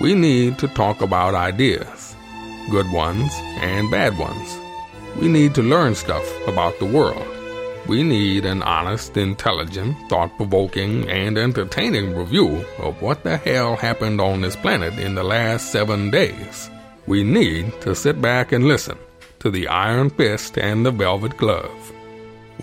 We need to talk about ideas, good ones and bad ones. We need to learn stuff about the world. We need an honest, intelligent, thought provoking, and entertaining review of what the hell happened on this planet in the last seven days. We need to sit back and listen to the Iron Fist and the Velvet Glove.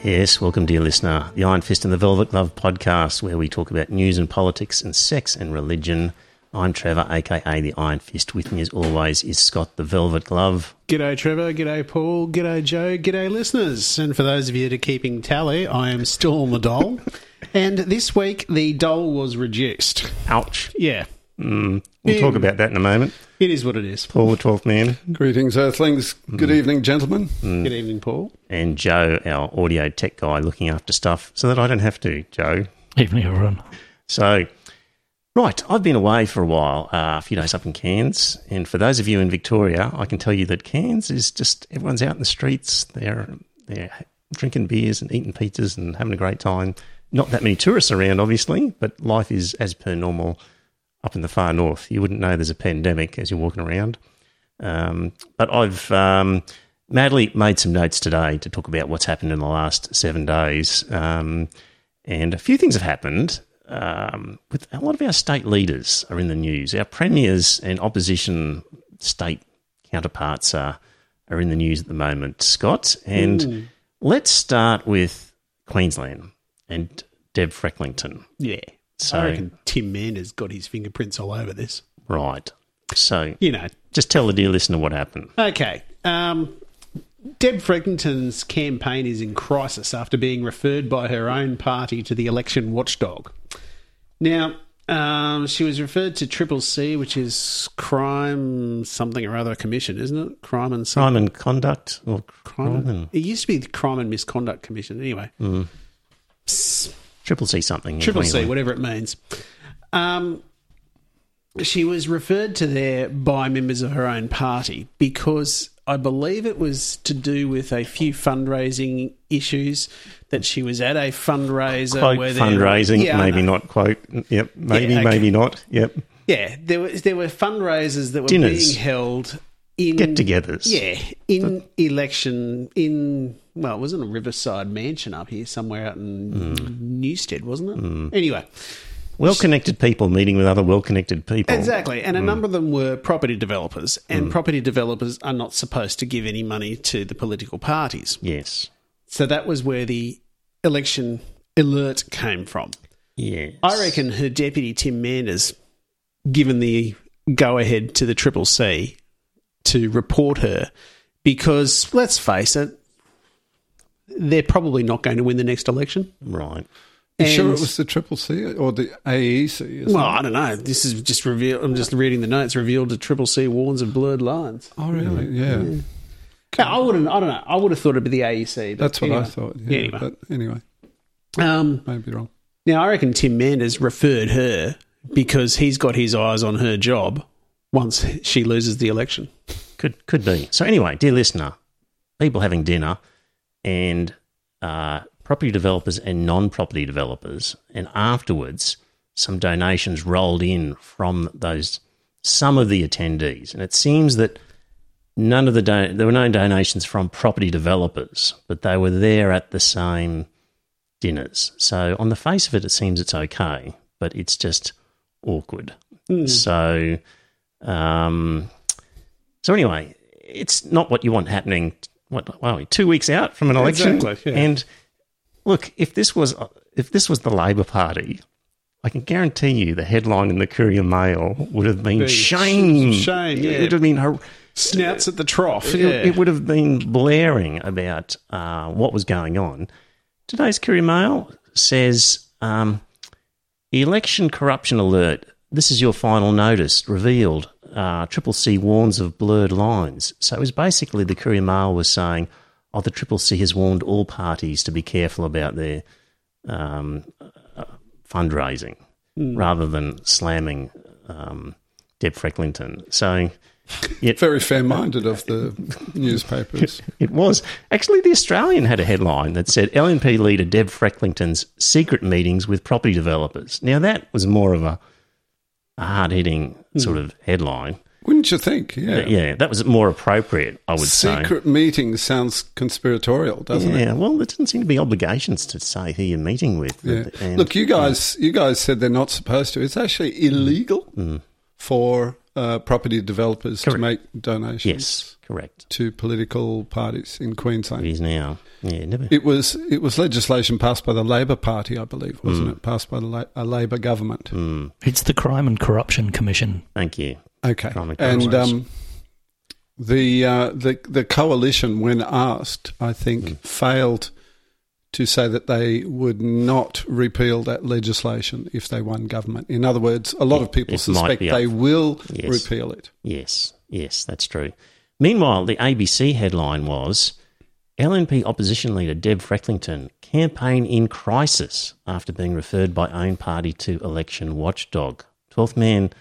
Yes, welcome, dear listener. The Iron Fist and the Velvet Glove podcast, where we talk about news and politics and sex and religion. I'm Trevor, aka the Iron Fist. With me, as always, is Scott the Velvet Glove. G'day, Trevor. G'day, Paul. G'day, Joe. G'day, listeners. And for those of you that are keeping tally, I am still on the doll. and this week, the doll was reduced. Ouch. Yeah, Mm, we'll talk about that in a moment. it is what it is. Paul, the 12th man, Greetings, Earthlings. Good evening, gentlemen. Good evening, Paul. and Joe, our audio tech guy, looking after stuff so that I don't have to, Joe. Evening, everyone. So, right, I've been away for a while, uh, a few days up in Cairns. And for those of you in Victoria, I can tell you that Cairns is just everyone's out in the streets. They're, they're drinking beers and eating pizzas and having a great time. Not that many tourists around, obviously, but life is as per normal up in the far north. You wouldn't know there's a pandemic as you're walking around. Um, but I've um, madly made some notes today to talk about what's happened in the last seven days. Um, and a few things have happened. Um, with a lot of our state leaders are in the news. Our premiers and opposition state counterparts are are in the news at the moment, Scott. And let's start with Queensland and Deb Frecklington. Yeah. So- I reckon Tim Mander's got his fingerprints all over this. Right. So You know. just tell the dear listener what happened. Okay. Um, Deb Frecklington's campaign is in crisis after being referred by her own party to the election watchdog. Now, um, she was referred to Triple C, which is Crime Something or Other Commission, isn't it? Crime and something. Crime and conduct or Crime crime and- It used to be the Crime and Misconduct Commission. Anyway, triple C something. in Triple C, whatever it means. Um, she was referred to there by members of her own party because I believe it was to do with a few fundraising issues that she was at a fundraiser. Quote fundraising, Yeah, maybe not quote. Yep, maybe, Yeah, okay. maybe not. Yep. Yeah, there were there were fundraisers that were Dinners. being held in Get-togethers. Yeah, in election in well, it wasn't a Riverside mansion up here somewhere out in Hmm. Newstead, wasn't it? Anyway, Well connected people meeting with other well connected people. Exactly. And a Hmm. number of them were property developers, and property developers are not supposed to give any money to the political parties. Yes. So that was where the election alert came from. Yes. I reckon her deputy, Tim Mander's, given the go ahead to the Triple C to report her because, let's face it, they're probably not going to win the next election. Right. You sure it was the Triple C or the AEC? Well, it? I don't know. This is just revealed. I'm just reading the notes. Revealed to Triple C warns of blurred lines. Oh, really? Yeah. Yeah, I wouldn't. I don't know. I would have thought it'd be the AEC. But That's what I anyway. thought. Yeah, Yeah, anyway. But anyway, Um, maybe wrong. now, I reckon Tim Mander's referred her because he's got his eyes on her job once she loses the election. Could could be. So anyway, dear listener, people having dinner and uh, property developers and non-property developers, and afterwards some donations rolled in from those some of the attendees, and it seems that none of the don- there were no donations from property developers, but they were there at the same dinners. So on the face of it, it seems it's okay, but it's just awkward. So, um, so anyway, it's not what you want happening. What? Wow, two weeks out from an election, Exactly, yeah. and look, if this was if this was the Labor Party. I can guarantee you the headline in the Courier Mail would have been Be shame. shame, yeah. It would have been hor- Snouts at the trough. it, Yeah. it would have been blaring about uh, what was going on. Today's Courier Mail says um, election corruption alert. This is your final notice revealed. Uh, Triple C warns of blurred lines. So it was basically the Courier Mail was saying, "Oh, the Triple C has warned all parties to be careful about their um, uh, fundraising, rather than slamming um, Deb Frecklington." So. Yet, Very fair-minded of the newspapers. it was. Actually, The Australian had a headline that said LNP leader Deb Frecklington's secret meetings with property developers. Now, that was more of a a hard hitting sort of headline. Wouldn't you think? Yeah. Yeah, that was more appropriate, I would say. Secret meeting sounds conspiratorial, doesn't it? Yeah, well, there doesn't seem to be obligations to say who you're meeting with. Yeah. And- Look, you guys, you guys said they're not supposed to. It's actually illegal for uh, property developers to make donations yes, correct. to political parties in Queensland. is now. Yeah, never. It was it was legislation passed by the Labor Party, I believe, wasn't it? Passed by the La- a Labor government. It's the Crime and Corruption Commission. Thank you. Okay, Crime and and um, the uh, the the coalition, when asked, I think, Hmm. failed to say that they would not repeal that legislation if they won government. In other words, a lot of people suspect they will Yes. repeal it. Yes, yes, that's true. Meanwhile, the ABC headline was LNP opposition leader Deb Frecklington campaign in crisis after being referred by own party to election watchdog. Twelfth man.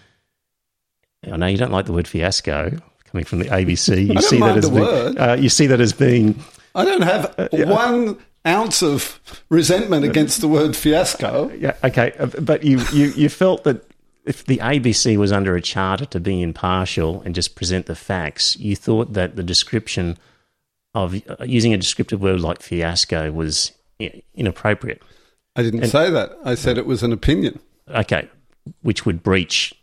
I know you don't like the word fiasco coming from the ABC. You see that as the being, word. Uh, you see that as being I don't have Uh, one ounce of resentment against the word fiasco. Yeah, okay, uh, but you, you, you felt that if the ABC was under a charter to be impartial and just present the facts, you thought that the description of uh, using a descriptive word like fiasco was inappropriate. I didn't say that. I said it was an opinion. Okay, which would breach.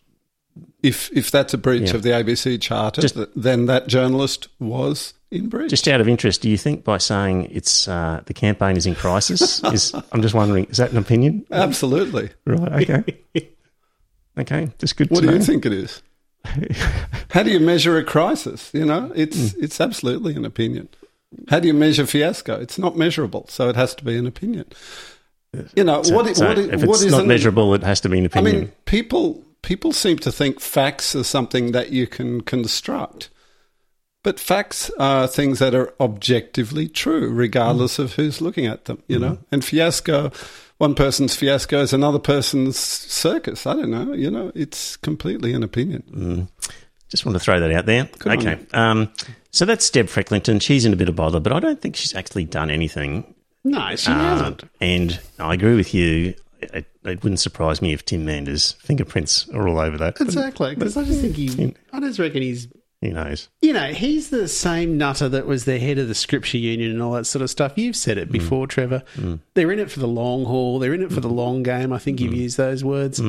If if that's a breach Yeah. of the ABC charter, Just- then that journalist was in breach. Just out of interest, do you think by saying it's uh, the campaign is in crisis, is I'm just wondering, is that an opinion? Absolutely. Right. Okay. okay. Just good What do know. you think it is? How do you measure a crisis? You know, it's hmm. it's absolutely an opinion. How do you measure fiasco? It's not measurable, so it has to be an opinion. You know So- what? so what, if it's is not measurable, it has to be an opinion. I mean, people people seem to think facts are something that you can construct, but facts are things that are objectively true, regardless hmm. of who's looking at them. You hmm. know, and fiasco, one person's fiasco is another person's circus. I don't know. You know, it's completely an opinion. Just want to throw that out there. Good okay. Um, so that's Deb Frecklington. She's in a bit of bother, but I don't think she's actually done anything. No, she Uh, hasn't. and I agree with you. It, it wouldn't surprise me if Tim Mander's fingerprints are all over that. Exactly, because I just think he. I just reckon he's. Who knows? You know, he's the same nutter that was the head of the Scripture Union and all that sort of stuff. You've said Mm. it before, Trevor. They're in it for the long haul. They're in it for the long game. I think Mm. you've used those words.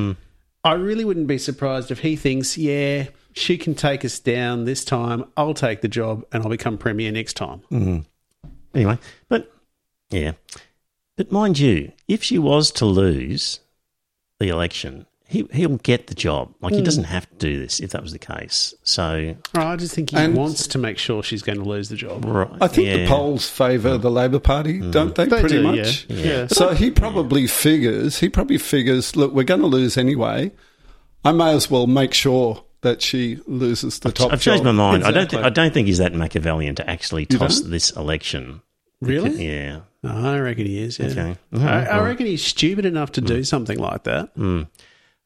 I really wouldn't be surprised if he thinks, yeah, she can take us down this time. I'll take the job and I'll become premier next time. Mm. Anyway, but yeah. But mind you, if she was to lose the election, he, he'll get the job. Like, he hmm. doesn't have to do this if that was the case. So, I just think he wants to make sure she's going to lose the job. right. I think yeah. the polls favour the Labor Party, hmm. don't they? They pretty do, much. yeah. Yeah. So he probably figures. He probably figures. Look, we're going to lose anyway. I may as well make sure that she loses the top. I've changed my job. mind. I don't. Exactly. Think, I don't think he's that Machiavellian to actually toss this election. Really? Yeah. Oh, I reckon he is. Yeah. Okay. I, I reckon he's stupid enough to do hmm. something like that.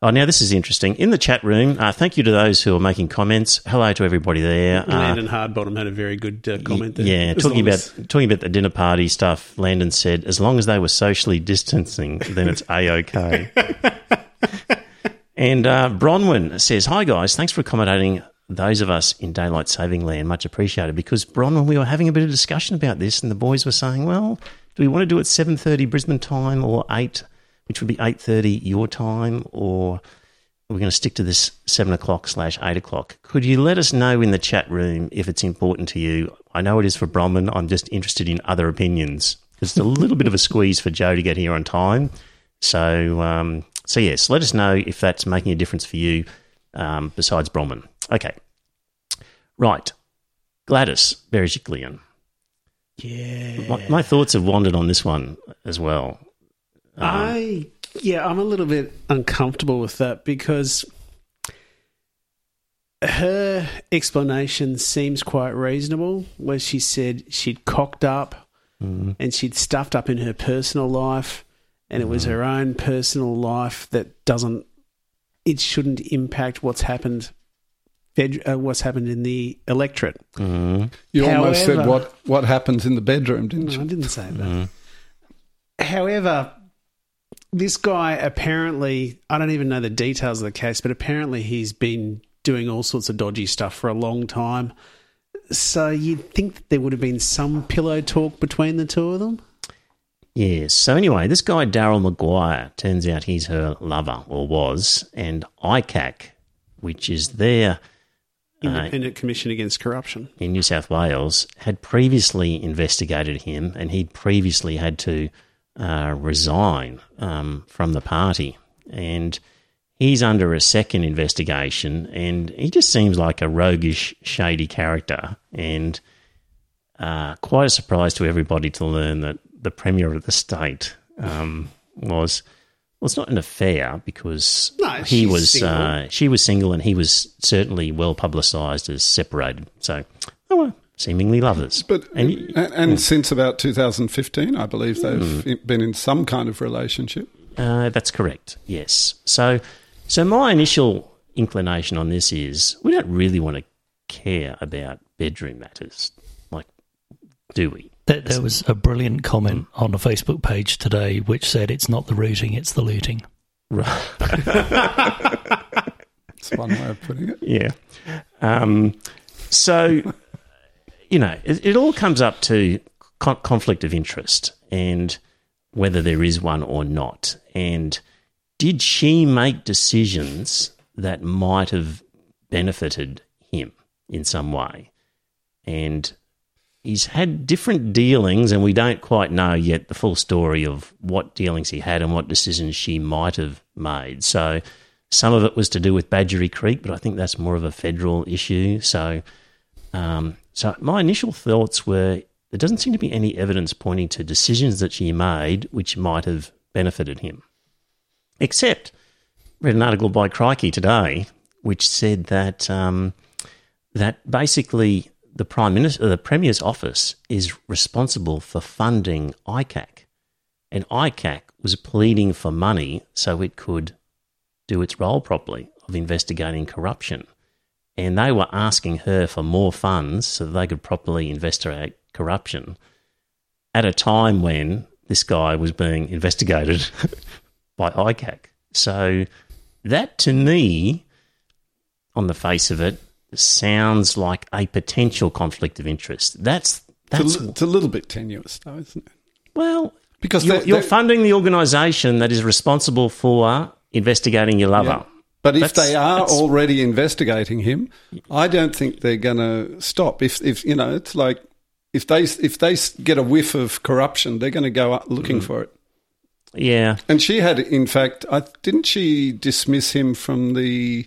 Oh, now this is interesting. In the chat room, uh, thank you to those who are making comments. Hello to everybody there. Uh, Landon Hardbottom had a very good uh, comment there. yeah, As talking about as- talking about the dinner party stuff. Landon said, as long as they were socially distancing, then it's a okay. and uh, Bronwyn says, "Hi guys, thanks for accommodating those of us in daylight saving land. Much appreciated." Because Bronwyn, we were having a bit of discussion about this, and the boys were saying, "Well, do we want to do it seven thirty Brisbane time or eight, which would be eight thirty your time, or?" We're going to stick to this seven o'clock slash eight o'clock. Could you let us know in the chat room if it's important to you? I know it is for Bronwyn. I'm just interested in other opinions. It's a little bit of a squeeze for Joe to get here on time. So, um, so yes, let us know if that's making a difference for you. Um, besides Bronwyn, okay, right. Gladys Berejiklian. yeah. My, my thoughts have wandered on this one as well. Uh-huh. I yeah, I'm a little bit uncomfortable with that because her explanation seems quite reasonable. Where she said she'd cocked up mm-hmm. and she'd stuffed up in her personal life, and it was mm-hmm. her own personal life that doesn't. It shouldn't impact what's happened. fed- Uh, what's happened in the electorate? Mm-hmm. You almost said what what happens in the bedroom, didn't No, I you? didn't say that. However, this guy apparently, I don't even know the details of the case, but apparently he's been doing all sorts of dodgy stuff for a long time. So you'd think that there would have been some pillow talk between the two of them? Yes. So anyway, this guy Daryl Maguire turns out he's her lover or was, and ICAC, which is their uh, Independent Commission Against Corruption. in New South Wales, had previously investigated him, and he'd previously had to uh, resign um, from the party, and he's under a second investigation, and he just seems like a roguish, shady character, and uh, quite a surprise to everybody to learn that the premier of the state um, was. Well, it's not an affair because No, he was uh, she was single and he was certainly well publicised as separated. So, oh well, seemingly lovers. But and and, y- and since about 2015, I believe they've Hmm. been in some kind of relationship. Uh, that's correct. Yes. So, so my initial inclination on this is we don't really want to care about bedroom matters, like, do we? There, there was a brilliant comment on a Facebook page today which said it's not the rooting, it's the looting. Right. That's one way of putting it. Yeah. Um, so, you know, it, it all comes up to con- conflict of interest and whether there is one or not. And did she make decisions that might have benefited him in some way? And he's had different dealings, and we don't quite know yet the full story of what dealings he had and what decisions she might have made. So, some of it was to do with Badgery Creek, but I think that's more of a federal issue. So, um, so my initial thoughts were there doesn't seem to be any evidence pointing to decisions that she made which might have benefited him. Except, read an article by Crikey today which said that um, that basically the prime minister, the premier's office, is responsible for funding ICAC, and ICAC was pleading for money so it could do its role properly of investigating corruption. And they were asking her for more funds so that they could properly investigate corruption at a time when this guy was being investigated by ICAC. So that to me, on the face of it, sounds like a potential conflict of interest. That's It's that's a, li- it's a little bit tenuous, though, isn't it? well, Because you're, they- you're they- funding the organisation that is responsible for investigating your lover. Yeah. But if That's- they are already investigating him, I don't think they're going to stop. If, if you know, it's like if they if they get a whiff of corruption, they're going to go out Mm. looking for it. Yeah, And she had, in fact, I, didn't she dismiss him from the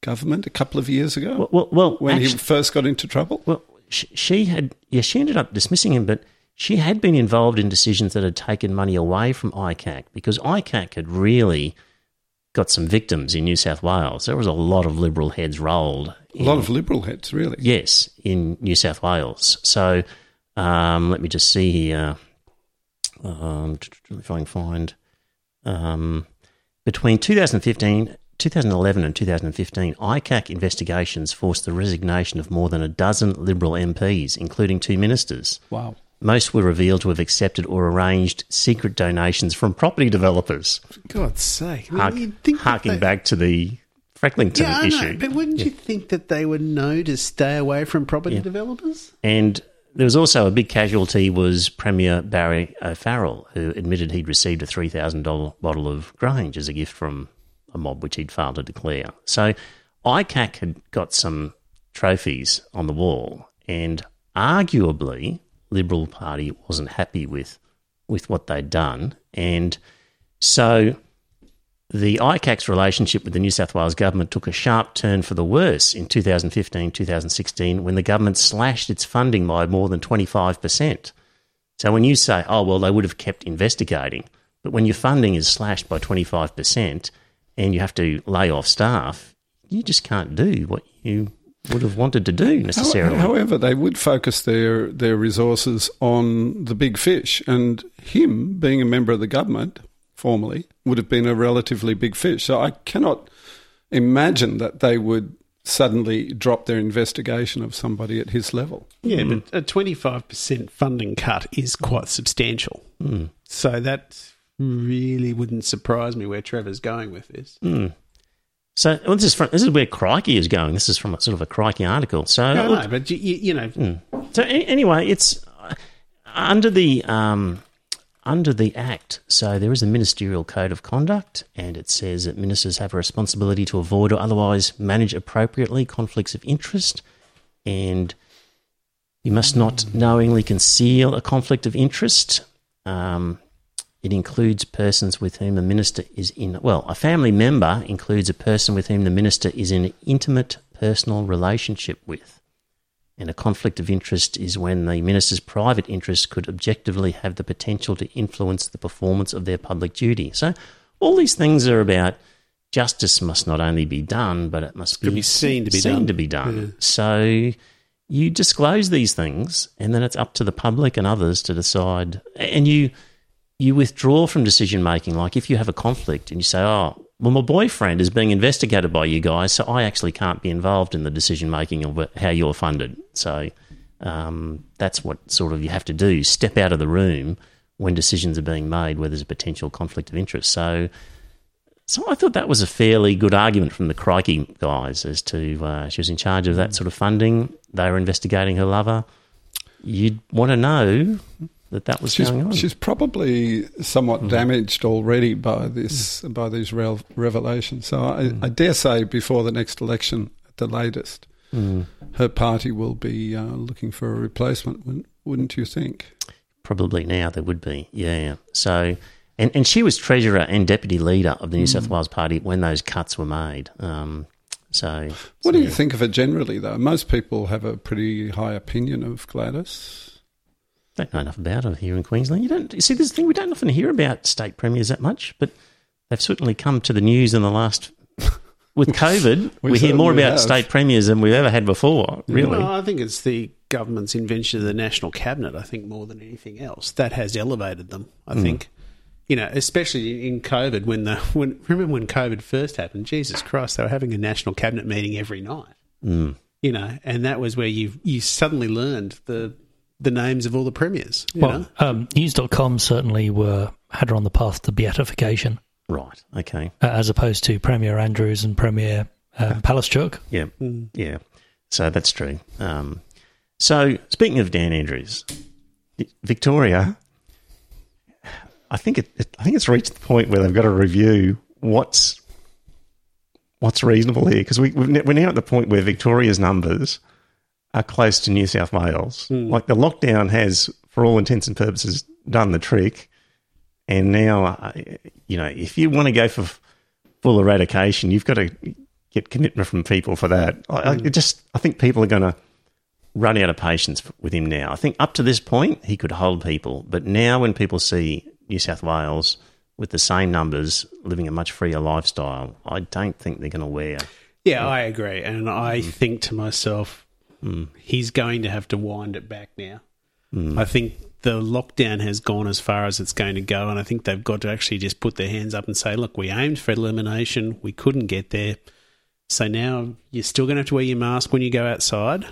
government a couple of years ago well, well, well when he first got into trouble? Well, she, she had, yeah, she ended up dismissing him, but she had been involved in decisions that had taken money away from ICAC because ICAC had really got some victims in New South Wales. There was a lot of Liberal heads rolled. A lot of liberal heads, really. Yes, in New South Wales. So um, let me just see here. Um, if I can find. Um, between 2015, 2011 and 2015, ICAC investigations forced the resignation of more than a dozen Liberal MPs, including two ministers. Wow. Most were revealed to have accepted or arranged secret donations from property developers, For God's sake. I mean, hark, you'd think harking they- back to the Frecklington Yeah, I know, issue. but wouldn't you think that they would know to stay away from property developers? And there was also a big casualty was Premier Barry O'Farrell, who admitted he'd received a three thousand dollar bottle of Grange as a gift from a mob which he'd failed to declare. So ICAC had got some trophies on the wall, and arguably Liberal Party wasn't happy with with what they'd done, and so the ICAC's relationship with the New South Wales government took a sharp turn for the worse in 2015 2016 when the government slashed its funding by more than 25%. So when you say, oh, well, they would have kept investigating, but when your funding is slashed by 25% and you have to lay off staff, you just can't do what you would have wanted to do necessarily. However, they would focus their, their resources on the big fish, and him being a member of the government formerly would have been a relatively big fish. So I cannot imagine that they would suddenly drop their investigation of somebody at his level. Yeah, hmm. but a 25% funding cut is quite substantial. Hmm. So that really wouldn't surprise me where Trevor's going with this. Hmm. So well, this is from, this is where Crikey is going. This is from a sort of a Crikey article. So No, look, no, but you, you, you know, So a- anyway, it's uh, under the um, under the Act. So there is a ministerial code of conduct, and it says that ministers have a responsibility to avoid or otherwise manage appropriately conflicts of interest, and you must not knowingly conceal a conflict of interest. Um, it includes persons with whom a minister is in. Well, a family member includes a person with whom the minister is in an intimate personal relationship with. And a conflict of interest is when the minister's private interest could objectively have the potential to influence the performance of their public duty. So, all these things are about justice must not only be done, but it must be, be seen to be seen done. to be done. So, you disclose these things, and then it's up to the public and others to decide. And you you withdraw from decision making. Like if you have a conflict and you say, "Oh, well, my boyfriend is being investigated by you guys, so I actually can't be involved in the decision making of how you're funded." So um, that's what sort of you have to do: step out of the room when decisions are being made where there's a potential conflict of interest. So. So I thought that was a fairly good argument from the Crikey guys as to uh, she was in charge of that sort of funding. They were investigating her lover. You'd want to know that that was She's, going on. she's probably somewhat damaged already by this by these revelations. So I, I dare say before the next election, at the latest, her party will be uh, looking for a replacement. wouldn't- you think? Probably now there would be, yeah. So, and, and she was treasurer and deputy leader of the New Hmm. South Wales Party when those cuts were made. Um, so, What so, do you think of her generally, though? Most people have a pretty high opinion of Gladys. Don't know enough about it here in Queensland. You don't you see this thing. We don't often hear about state premiers that much, but they've certainly come to the news in the last. With COVID, We we, hear more about have. state premiers than we've ever had before. Really, Well, I think it's the government's invention of the national cabinet. I think more than anything else that has elevated them. I think, you know, especially in COVID when the when remember when COVID first happened. Jesus Christ, they were having a national cabinet meeting every night. Mm. You know, and that was where you you suddenly learned the the names of all the premiers. You Well, know? um, News.com certainly were had her on the path to beatification, right? Okay, uh, as opposed to Premier Andrews and Premier um, Palaszczuk. yeah, Mm. yeah. So that's true. Um, so speaking of Dan Andrews, Victoria, I think it, it. I think it's reached the point where they've got to review what's what's reasonable here because we we're now at the point where Victoria's numbers are close to New South Wales. Hmm. Like the lockdown has, for all intents and purposes, done the trick, and now uh, you know if you want to go for full eradication, you've got to get commitment from people for that. I, I hmm. just I think people are going to run out of patience with him now. I think up to this point he could hold people, but now when people see New South Wales with the same numbers living a much freer lifestyle, I don't think they're going to wear. Yeah, I agree, and I mm-hmm. think to myself, Mm. he's going to have to wind it back now. I think the lockdown has gone as far as it's going to go, and I think they've got to actually just put their hands up and say, "Look, we aimed for elimination, we couldn't get there, so now you're still going to have to wear your mask when you go outside."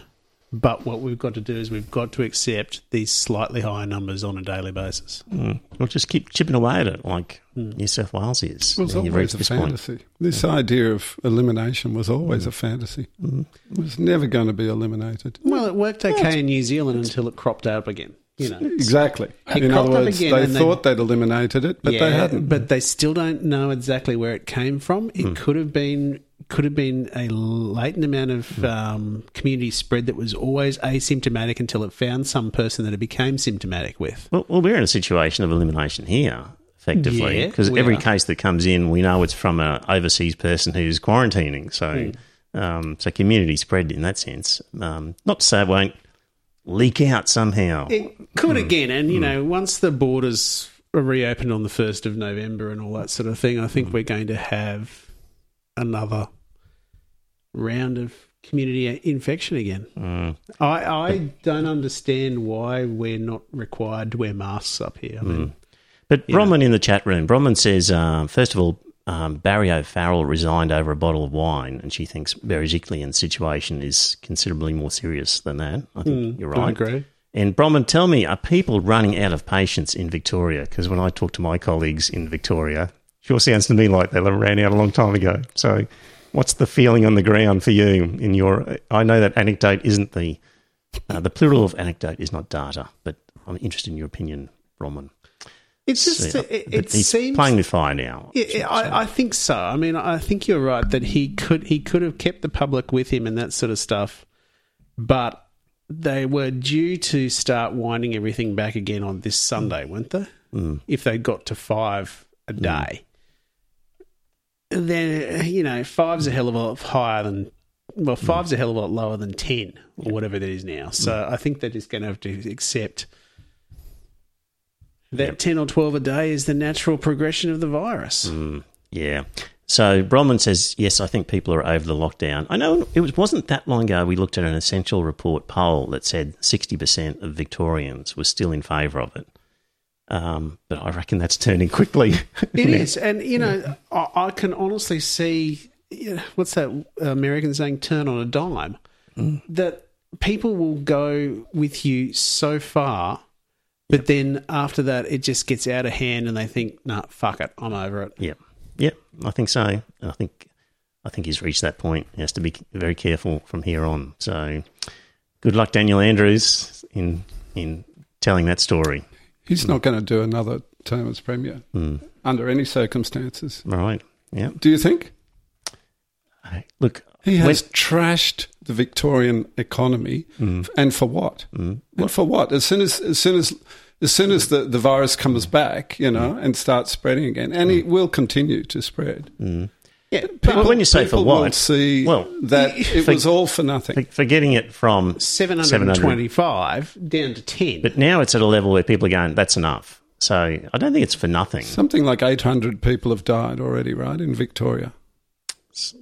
But what we've got to do is we've got to accept these slightly higher numbers on a daily basis. Mm. We'll just keep chipping away at it like mm. New South Wales is. It was always a this point. fantasy. This idea of elimination was always mm. a fantasy. It was never going to be eliminated. Well, it worked okay in New Zealand until it cropped up again. You know, Exactly. In other words, they they- thought they, would eliminated it, but they hadn't. But they still don't know exactly where it came from. It could have been could have been a latent amount of um, community spread that was always asymptomatic until it found some person that it became symptomatic with. Well, well, we're in a situation of elimination here, effectively, because we every are. case that comes in, we know it's from an overseas person who's quarantining. So, Hmm. um, so community spread in that sense. Um, not to say it won't leak out somehow. It could again, and you know, once the borders are reopened on the first of November and all that sort of thing, I think we're going to have another round of community infection again. Mm. I, I don't understand why we're not required to wear masks up here. I mean, But Bronwyn in the chat room, Bronwyn says, um, first of all, um, Barry O'Farrell resigned over a bottle of wine, and she thinks Berejiklian's situation is considerably more serious than that. I think you're right. I agree. And Bronwyn, tell me, are people running out of patience in Victoria? Because when I talk to my colleagues in Victoria, sure sounds to me like they ran out a long time ago. So, what's the feeling on the ground for you? In your, I know that anecdote isn't the uh, the plural of anecdote is not data, but I'm interested in your opinion, Bronwyn. It's just So, it, it seems playing with fire now. Yeah, I, I think so. I mean, I think you're right that he could he could have kept the public with him and that sort of stuff, but they were due to start winding everything back again on this Sunday, weren't they? Mm. If they got to five a day, then you know five's a hell of a lot higher than well, five's a hell of a lot lower than ten or whatever that is now. So I think they're just going to have to accept. That Yep. 10 or 12 a day is the natural progression of the virus. Mm, yeah. So Bronwyn says, yes, I think people are over the lockdown. I know it was, wasn't that long ago we looked at an essential report poll that said 60% of Victorians were still in favour of it. Um, but I reckon that's turning quickly. It is, and you know, I, I can honestly see you know, what's that American saying? Turn on a dime. That people will go with you so far, but then after that, it just gets out of hand, and they think, "Nah, fuck it, I'm over it." Yep. Yep. I think so. And I think I think he's reached that point. He has to be very careful from here on. So good luck, Daniel Andrews, in in telling that story. He's not going to do another term as premier hmm. under any circumstances. All right. Yeah. Do you think? Look, He has trashed the Victorian economy, hmm. and for what? Hmm. And for what? As soon as as soon as as soon as the, the virus comes back, you know, and starts spreading again, and it will continue to spread. Yeah, But when you say for what, see well, that it for- was all for nothing. for, getting it from seven hundred and twenty-five down to ten. But now it's at a level where people are going, that's enough. So I don't think it's for nothing. Something like eight hundred people have died already, right, in Victoria,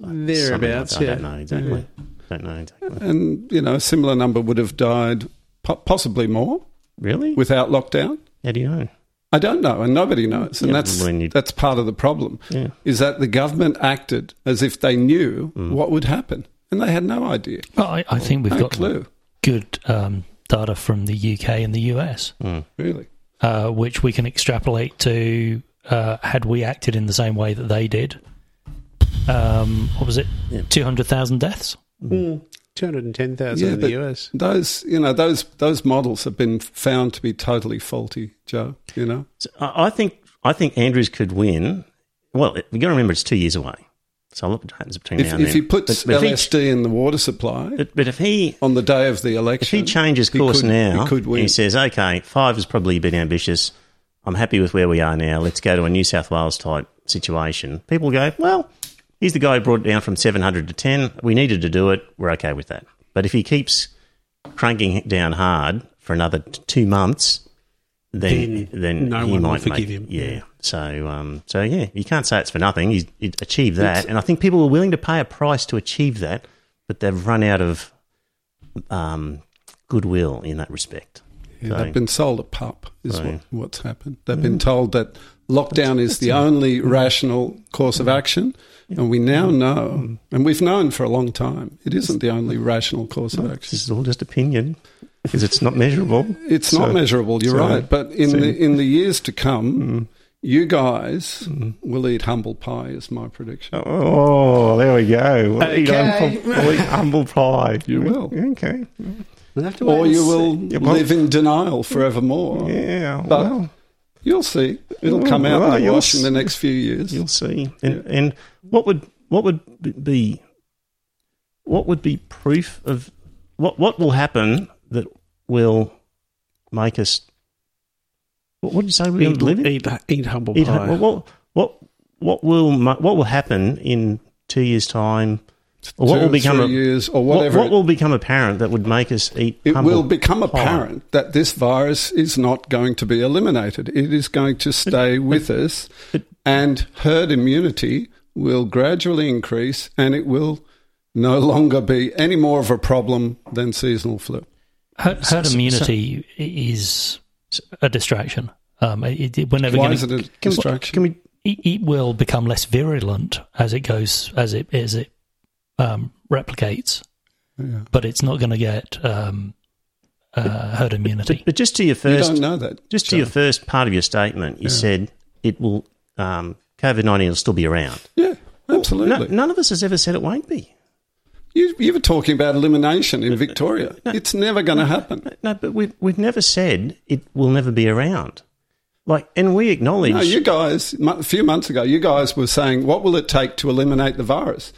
uh, Thereabouts, Something yeah. like. I don't know exactly. Don't know exactly. and you know, a similar number would have died, possibly more, Really? without lockdown. How do you know? I don't know, and nobody knows, and Yeah, that's when you- that's part of the problem. Yeah. Is that the government acted as if they knew Mm. what would happen, and they had no idea, Well, I, I think we've no got clue, good um, data from the UK and the US, really. uh, which we can extrapolate to uh, had we acted in the same way that they did. Um, what was it? Yeah. 200,000 deaths? Two hundred and ten thousand Yeah, in the US. Those, you know, those those models have been found to be totally faulty, Joe. You know, So I I think I think Andrews could win. Well, we got to remember it's two years away. So I'll look what happens between if, now and if then. he puts but, but if LSD in the water supply but, but if he on the day of the election, if he changes he course could- now, he could win. he says, "Okay, five is probably a bit ambitious. I'm happy with where we are now. Let's go to a New South Wales type situation." People go, "Well, he's the guy who brought it down from 700 to 10. We needed to do it. We're okay with that." But if he keeps cranking it down hard for another t- two months, then Then then no he one will might forgive make, him. Yeah. So um, so yeah, you can't say it's for nothing. He's he achieved that, and I think people were willing to pay a price to achieve that, but they've run out of um, goodwill in that respect. Yeah, So- they've been sold a pup, is Right. what, what's happened. They've been told that lockdown is the only rational course of action, and we now mm. know, mm. and we've known for a long time, it isn't the only rational course of action. This is all just opinion because it's not measurable. It's So- not measurable. You're so- right, but in so- the in the years to come, mm. you guys will eat humble pie. Is my prediction. Oh, oh, there we go. We'll eat Okay. humble, we'll eat humble pie. You will. Okay. We'll have to Or you will Yeah, well- live in denial forevermore. Yeah. But well, You'll see. It'll Well, come out well, in the you'll wash in the next few years. you'll see. And, and what would what would be what would be proof of what what will happen that will make us what, what did you say we're going eat, to live in? eat, eat humble Eat- pie. what, what what what will what will happen in two years' time? Or what Two will become three a, years or what, whatever. what will become apparent that would make us eat? it will become pie? apparent that this virus is not going to be eliminated. It is going to stay with us, but- and herd immunity will gradually increase, and it will no longer be any more of a problem than seasonal flu. Herd, So- herd so- immunity is a distraction. Um, it, it, we're never Why going is it a Can we- distraction? Can we? it, it will become less virulent as it goes as it as it um, replicates, Yeah. but it's not going to get um, uh, herd immunity. But just to your first, You first, don't know that. just to your first part of your statement, you said it will um, COVID nineteen will still be around. Yeah, absolutely. No, none of us has ever said it won't be. You, you were talking about elimination in Victoria. It's never going to happen. No, but we've we've never said it will never be around. Like, and we acknowledge. No, you guys, a few months ago, you guys were saying, what will it take to eliminate the virus?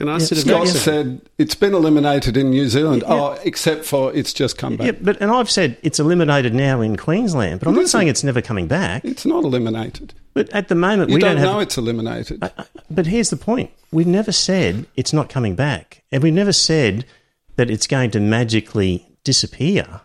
And I said, Scott yeah. said, it's been eliminated in New Zealand. Oh, except for it's just come back. yeah, but and I've said it's eliminated now in Queensland, but I'm It not saying it's never coming back. It's not eliminated. But at the moment, You we don't, don't, have. know it's eliminated. But here's the point: we've never said it's not coming back, and we've never said that it's going to magically disappear.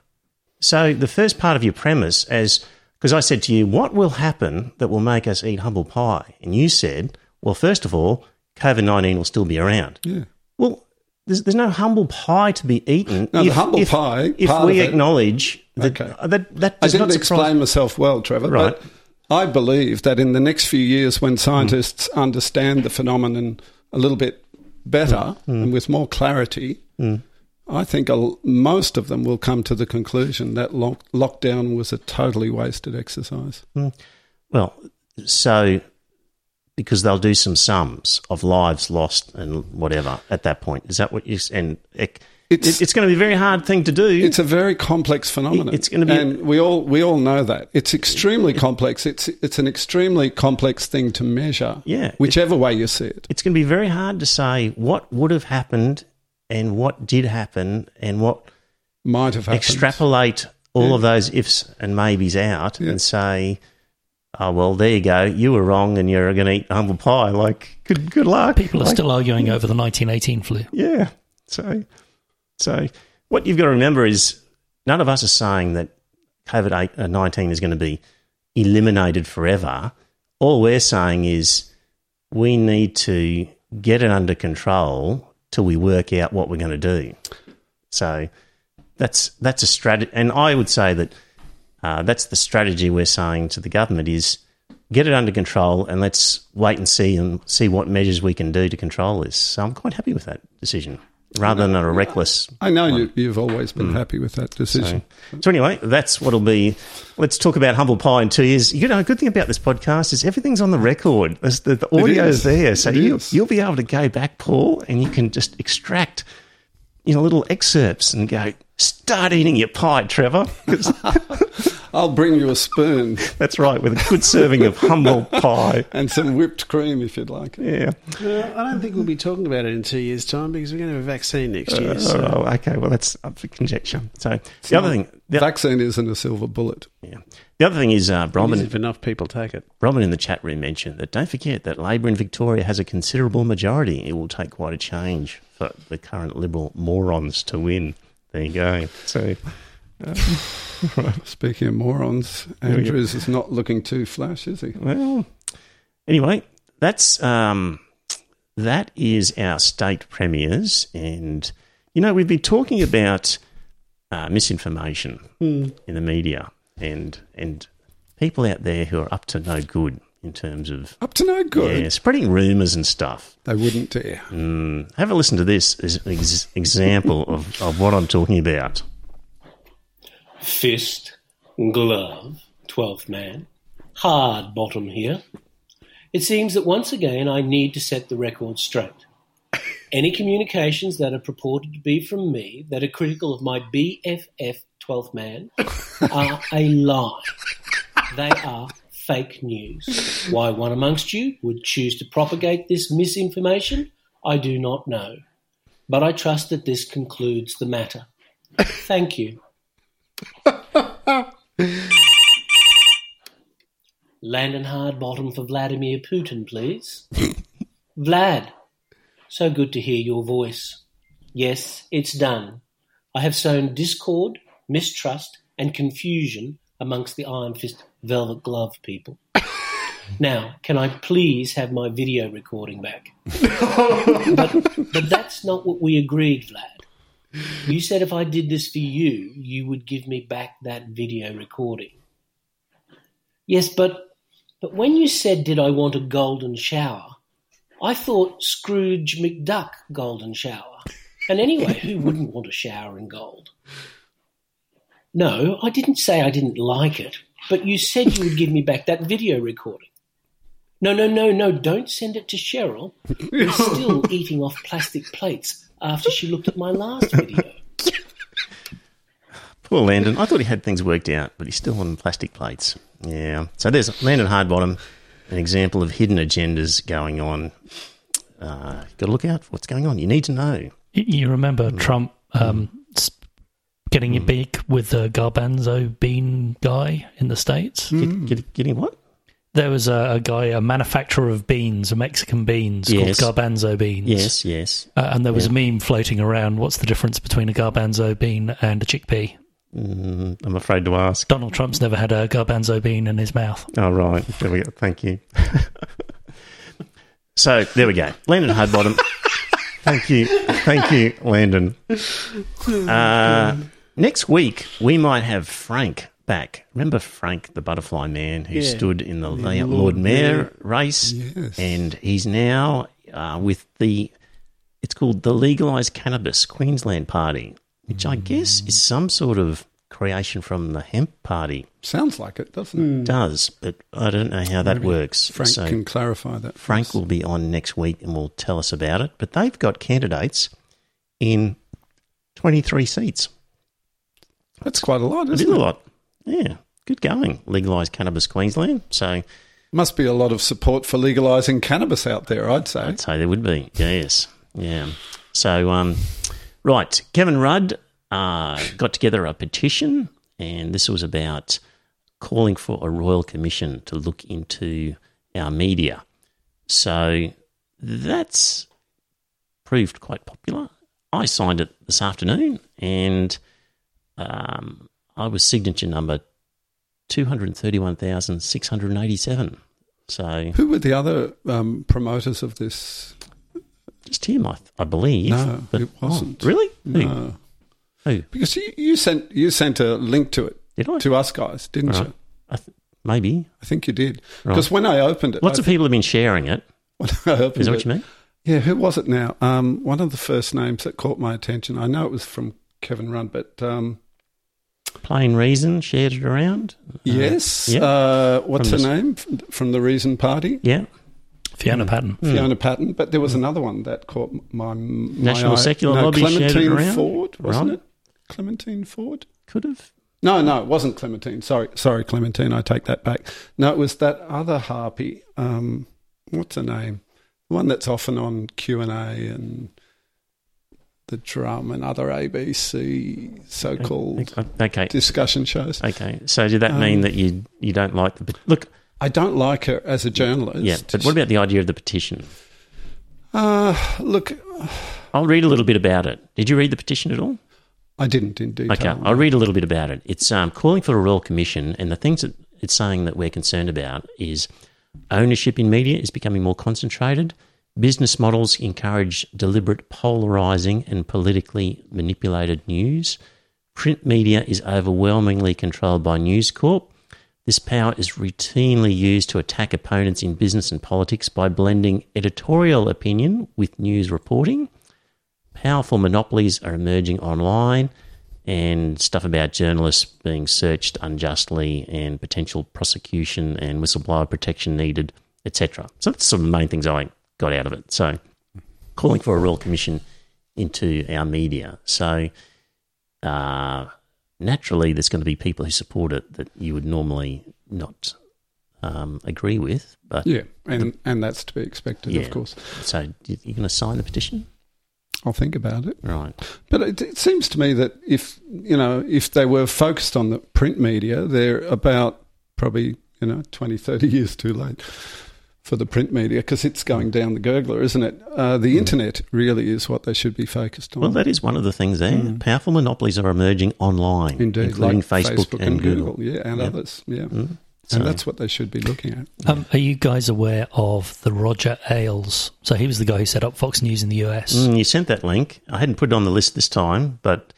So the first part of your premise, as because I said to you, what will happen that will make us eat humble pie, and you said, well, first of all, COVID nineteen will still be around. yeah. Well, there's, there's no humble pie to be eaten. No, the humble pie, If we acknowledge that Okay. uh, that that I didn't not explain myself well, Trevor. Right. But I believe that in the next few years, when mm. scientists understand the phenomenon a little bit better mm. Mm. and with more clarity, I think a, most of them will come to the conclusion that lock, lockdown was a totally wasted exercise. Well, so because they'll do some sums of lives lost and whatever at that point. Is that what you and it, It's- it's, going to be a very hard thing to do. It's a very complex phenomenon. It's gonna be- and we all we all know that it's extremely complex. It's it's an extremely complex thing to measure. Yeah. whichever way you see it. it's going to be very hard to say what would have happened and what did happen and what Might have happened. extrapolate all of those ifs and maybes out Yeah. and say, oh well, there you go, you were wrong and you're going to eat humble pie. Like good good luck. People are Like, still arguing over the 1918 flu. Yeah. So, so what you've got to remember is none of us are saying that COVID uh, nineteen is going to be eliminated forever. All we're saying is we need to get it under control till we work out what we're going to do. So that's that's a strategy, and I would say that uh, that's the strategy we're saying to the government is get it under control and let's wait and see and see what measures we can do to control this. So I'm quite happy with that decision rather than a reckless. I know you, you've always been happy with that decision. So anyway, that's what'll be. Let's talk about humble pie in two years. You know, a good thing about this podcast is everything's on the record. The, the audio is. is there, so It you, is. you'll be able to go back, Paul, and you can just extract, you know, little excerpts and go start eating your pie, Trevor. I'll bring you a spoon that's right, with a good serving of humble pie. and some whipped cream if you'd like. Yeah. Uh, I don't think we'll be talking about it in two years' time because we're going to have a vaccine next year. So. Oh, okay. Well, that's up for conjecture. So the other thing, the, Vaccine isn't a silver bullet. yeah. the other thing is, uh, if enough people take it. Robin in the chat room mentioned that don't forget that Labor in Victoria has a considerable majority. It will take quite a change for the current Liberal morons to win. There you go. So, Speaking of morons, Andrews is not looking too flash, is he? well, anyway, that's um, that is our state premiers, and you know we've been talking about uh, misinformation in the media, and and people out there who are up to no good in terms of Up to no good. yeah, spreading rumours and stuff. They wouldn't dare. Mm, have a listen to this as an ex- example of, of what I'm talking about. Fist, glove, twelfth man. Hardbottom here. It seems that once again I need to set the record straight. Any communications that are purported to be from me that are critical of my BFF 12th man are a lie. They are fake news. Why one amongst you would choose to propagate this misinformation, I do not know. But I trust that this concludes the matter. Thank you. Landon Hardbottom for Vladimir Putin, please. Vlad, so good to hear your voice. Yes, it's done. I have sown discord, mistrust, and confusion amongst the Iron Fist Velvet Glove people. Now, can I please have my video recording back? but, but that's not what we agreed, Vlad. You said if I did this for you, you would give me back that video recording. Yes, but but when you said did I want a golden shower, I thought Scrooge McDuck golden shower. And anyway, who wouldn't want a shower in gold? No, I didn't say I didn't like it, but you said you would give me back that video recording. No, no, no, no, don't send it to Cheryl, who's still eating off plastic plates after she looked at my last video. Poor Landon. I thought he had things worked out, but he's still on plastic plates. Yeah. So there's Landon Hardbottom, an example of hidden agendas going on. Uh, got to look out for what's going on. You need to know. You- You remember Trump um, s- getting it big with the garbanzo bean guy in the States? Get, get, getting what? There was a, a guy, a manufacturer of beans, of Mexican beans, Yes. called garbanzo beans. Yes, yes. Uh, and there was a meme floating around. What's the difference between a garbanzo bean and a chickpea? Mm, I'm afraid to ask. Donald Trump's never had a garbanzo bean in his mouth. Oh, right. There we go. Thank you. so there we go. Landon Hardbottom. Thank you. Thank you, Landon. Uh, next week, we might have Frank back. Remember Frank, the butterfly man who Yeah. stood in the The Lord, Mayor Mayor. race? Yes. And he's now uh, with the, it's called the Legalised Cannabis Queensland Party, which I guess is some sort of creation from the hemp party. Sounds like it, doesn't it? Does, but I don't know how that Maybe works. Frank so can clarify that. Frank will be on next week and will tell us about it. But they've got candidates in 23 seats. That's quite a lot, isn't a lot. Yeah, good going. Legalise cannabis Queensland. So Must be a lot of support for legalising cannabis out there, I'd say. I'd say there would be. Yes. Yeah. So, um, right. Kevin Rudd uh, got together a petition, and this was about calling for a royal commission to look into our media. So that's proved quite popular. I signed it this afternoon, and um, I was signature number 231,687. So Who were the other um, promoters of this? just him, I, I believe. No, but, it wasn't. Oh, really? No. Who? Because you, you sent you sent a link to it Did I? to us guys, didn't Right. you? I th- maybe. I think you did. Right. Because when I opened it, Lots I of people have been sharing it. when I opened Is that it, what you mean? Yeah, who was it now? Um, one of the first names that caught my attention. I know it was from Kevin Rudd, but um, Plain Reason shared it around. Uh, yes. yeah. Uh, what's From her the- name from the Reason Party? Yeah. Fiona Patten. Fiona Patten. But there was another one that caught my, my National eye. Secular no, Lobby shared it Clementine around? Ford, wasn't Right. it? Clementine Ford. Could have. No, no, it wasn't Clementine. Sorry, sorry, Clementine. I take that back. No, it was that other harpy. Um, what's her name? The one that's often on Q and A and the drum and other ABC so-called Okay. discussion shows. Okay. So did that mean Um, that you you don't like the look? I don't like her as a journalist. Yeah. But what about the idea of the petition? Uh, look, I'll read a little bit about it. Did you read the petition at all? I didn't in detail. Okay, I'll read a little bit about it. It's um, calling for a royal commission, and the things that it's saying that we're concerned about is ownership in media is becoming more concentrated. Business models encourage deliberate polarizing and politically manipulated news. Print media is overwhelmingly controlled by News Corp. This power is routinely used to attack opponents in business and politics by blending editorial opinion with news reporting powerful monopolies are emerging online and stuff about journalists being searched unjustly and potential prosecution and whistleblower protection needed, etc. So that's some of the main things I got out of it. So calling for a royal commission into our media. So uh, naturally, there's going to be people who support it that you would normally not um, agree with. But Yeah, and and that's to be expected, Yeah. of course. so you- you're going to sign the petition, I'll think about it. right? But it, it seems to me that if you know if they were focused on the print media, they're about probably you know 20, 30 years too late for the print media because it's going down the gurgler, isn't it? Uh, the internet really is what they should be focused on. Well, that is one of the things there. Powerful monopolies are emerging online, Mm. Indeed, including like Facebook, and Google. yeah, and Yeah. others, yeah. Mm. So- And that's what they should be looking at. Um, are you guys aware of the Roger Ailes? So he was the guy who set up Fox News in the US. Mm, you sent that link. I hadn't put it on the list this time, but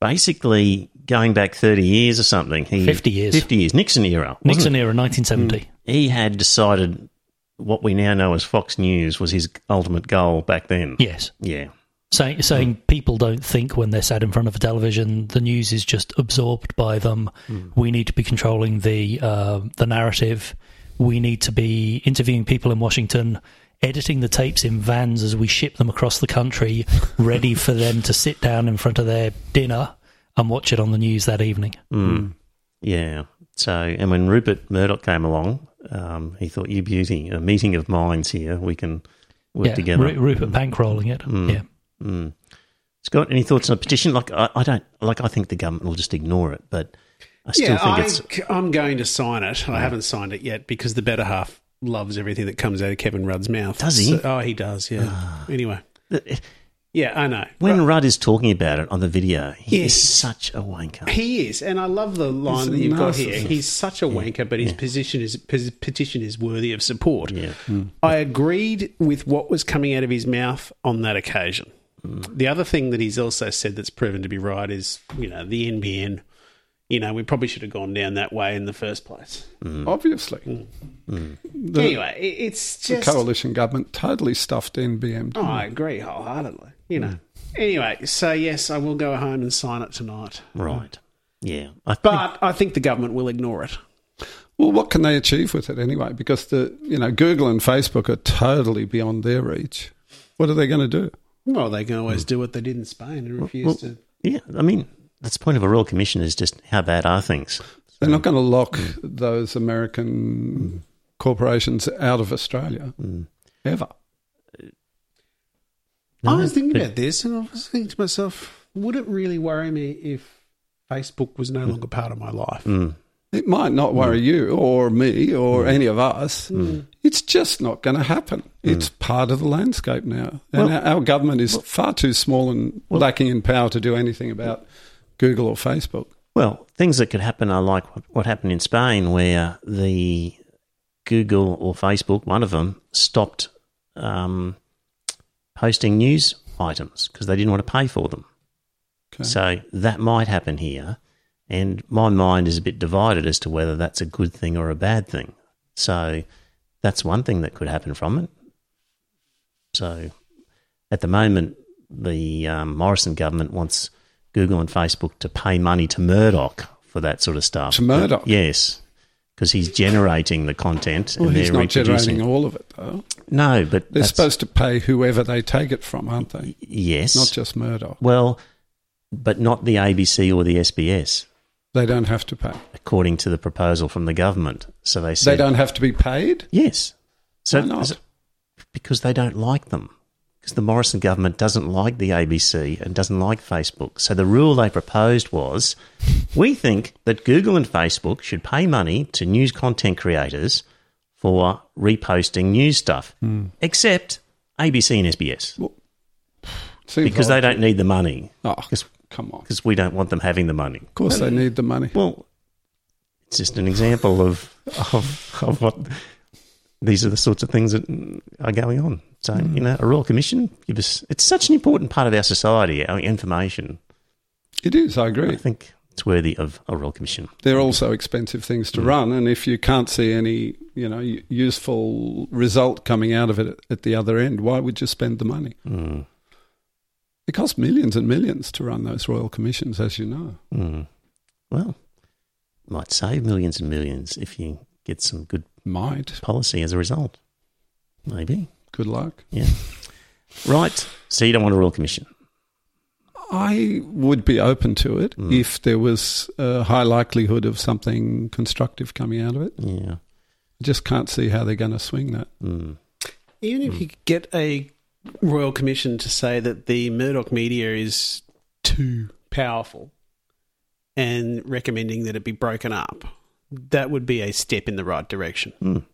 basically going back 30 years or something. He, 50 years. 50 years. Nixon era. Nixon it? era, 1970. He had decided what we now know as Fox News was his ultimate goal back then. Yes. Yeah. saying saying people don't think when they're sat in front of a television. The news is just absorbed by them. We need to be controlling the uh, the narrative. We need to be interviewing people in Washington, editing the tapes in vans as we ship them across the country, ready for them to sit down in front of their dinner and watch it on the news that evening. Mm. Yeah. So, and when Rupert Murdoch came along, um, he thought, "You beauty, a meeting of minds here. We can work yeah, together." Ru- Rupert bankrolling it. Yeah. Mm. Scott, any thoughts on a petition? Like, I, I don't like. I think the government will just ignore it, but I still yeah, think I, it's. I'm going to sign it. I haven't signed it yet because the better half loves everything that comes out of Kevin Rudd's mouth. Does he? So- oh, he does. Yeah. anyway, it- yeah, I know. When Rudd is talking about it on the video, he is such a wanker. He is, and I love the line He's that you've got here. He's such a wanker, but his position is his petition is worthy of support. Yeah. Mm. I agreed with what was coming out of his mouth on that occasion. Mm. The other thing that he's also said that's proven to be right is, you know, the NBN. You know, we probably should have gone down that way in the first place. Mm. Obviously. The, anyway, it, it's the just. coalition government totally stuffed NBN. Oh, I agree wholeheartedly. You know. Anyway, so yes, I will go home and sign it tonight. Right. Yeah. I think, But I think the government will ignore it. Well, what can they achieve with it anyway? Because the you know Google and Facebook are totally beyond their reach. What are they going to do? Well, they can always do what they did in Spain and refuse well, to. yeah. I mean, that's the point of a royal commission is just how bad are things? They're not going to lock mm. those American corporations out of Australia mm. ever. I was thinking but- about this, and I was thinking to myself, would it really worry me if Facebook was no mm. longer part of my life? Mm. It might not worry mm. you or me or any of us. It's just not going to happen. It's part of the landscape now. And Well- our, our government is far too small and lacking in power to do anything about Google or Facebook. Well, things that could happen are like what, what happened in Spain, where the Google or Facebook, one of them, stopped um, posting news items because they didn't want to pay for them. Okay. So that might happen here, and my mind is a bit divided as to whether that's a good thing or a bad thing. So that's one thing that could happen from it. So at the moment, the um, Morrison government wants Google and Facebook to pay money to Murdoch for that sort of stuff. To Murdoch? yes, because he's generating the content Well, and they're not reproducing. generating all of it, though. no, but They're supposed to pay whoever they take it from, aren't they? yes, Not just Murdoch. well, but not the ABC or the SBS. They don't have to pay. according to the proposal from the government. So they said They don't have to be paid? yes. So Why not? because they don't like them. Because the Morrison government doesn't like the ABC and doesn't like Facebook. So the rule they proposed was we think that Google and Facebook should pay money to news content creators for reposting news stuff, Hmm. except ABC and SBS Seems because they don't need the money Oh, come on. because we don't want them having the money. Of course, they need the money. Well, it's just an example of of, of what these are the sorts of things that are going on. So, you know, a royal commission give us. It's such an important part of our society, our information. It is, I agree. I think it's worthy of a royal commission. They're also expensive things to run, and if you can't see any, you know, useful result coming out of it at- at the other end, why would you spend the money? Mm. It costs millions and millions to run those royal commissions, as you know. Mm. Well, might save millions and millions if you get some good Might. policy as a result. Maybe. Good luck. Yeah. Right. So you don't want a royal commission. I would be open to it Mm. if there was a high likelihood of something constructive coming out of it. Yeah. I just can't see how they're going to swing that. Mm. Even if you could get a royal commission to say that the Murdoch media is too powerful and recommending that it be broken up, that would be a step in the right direction.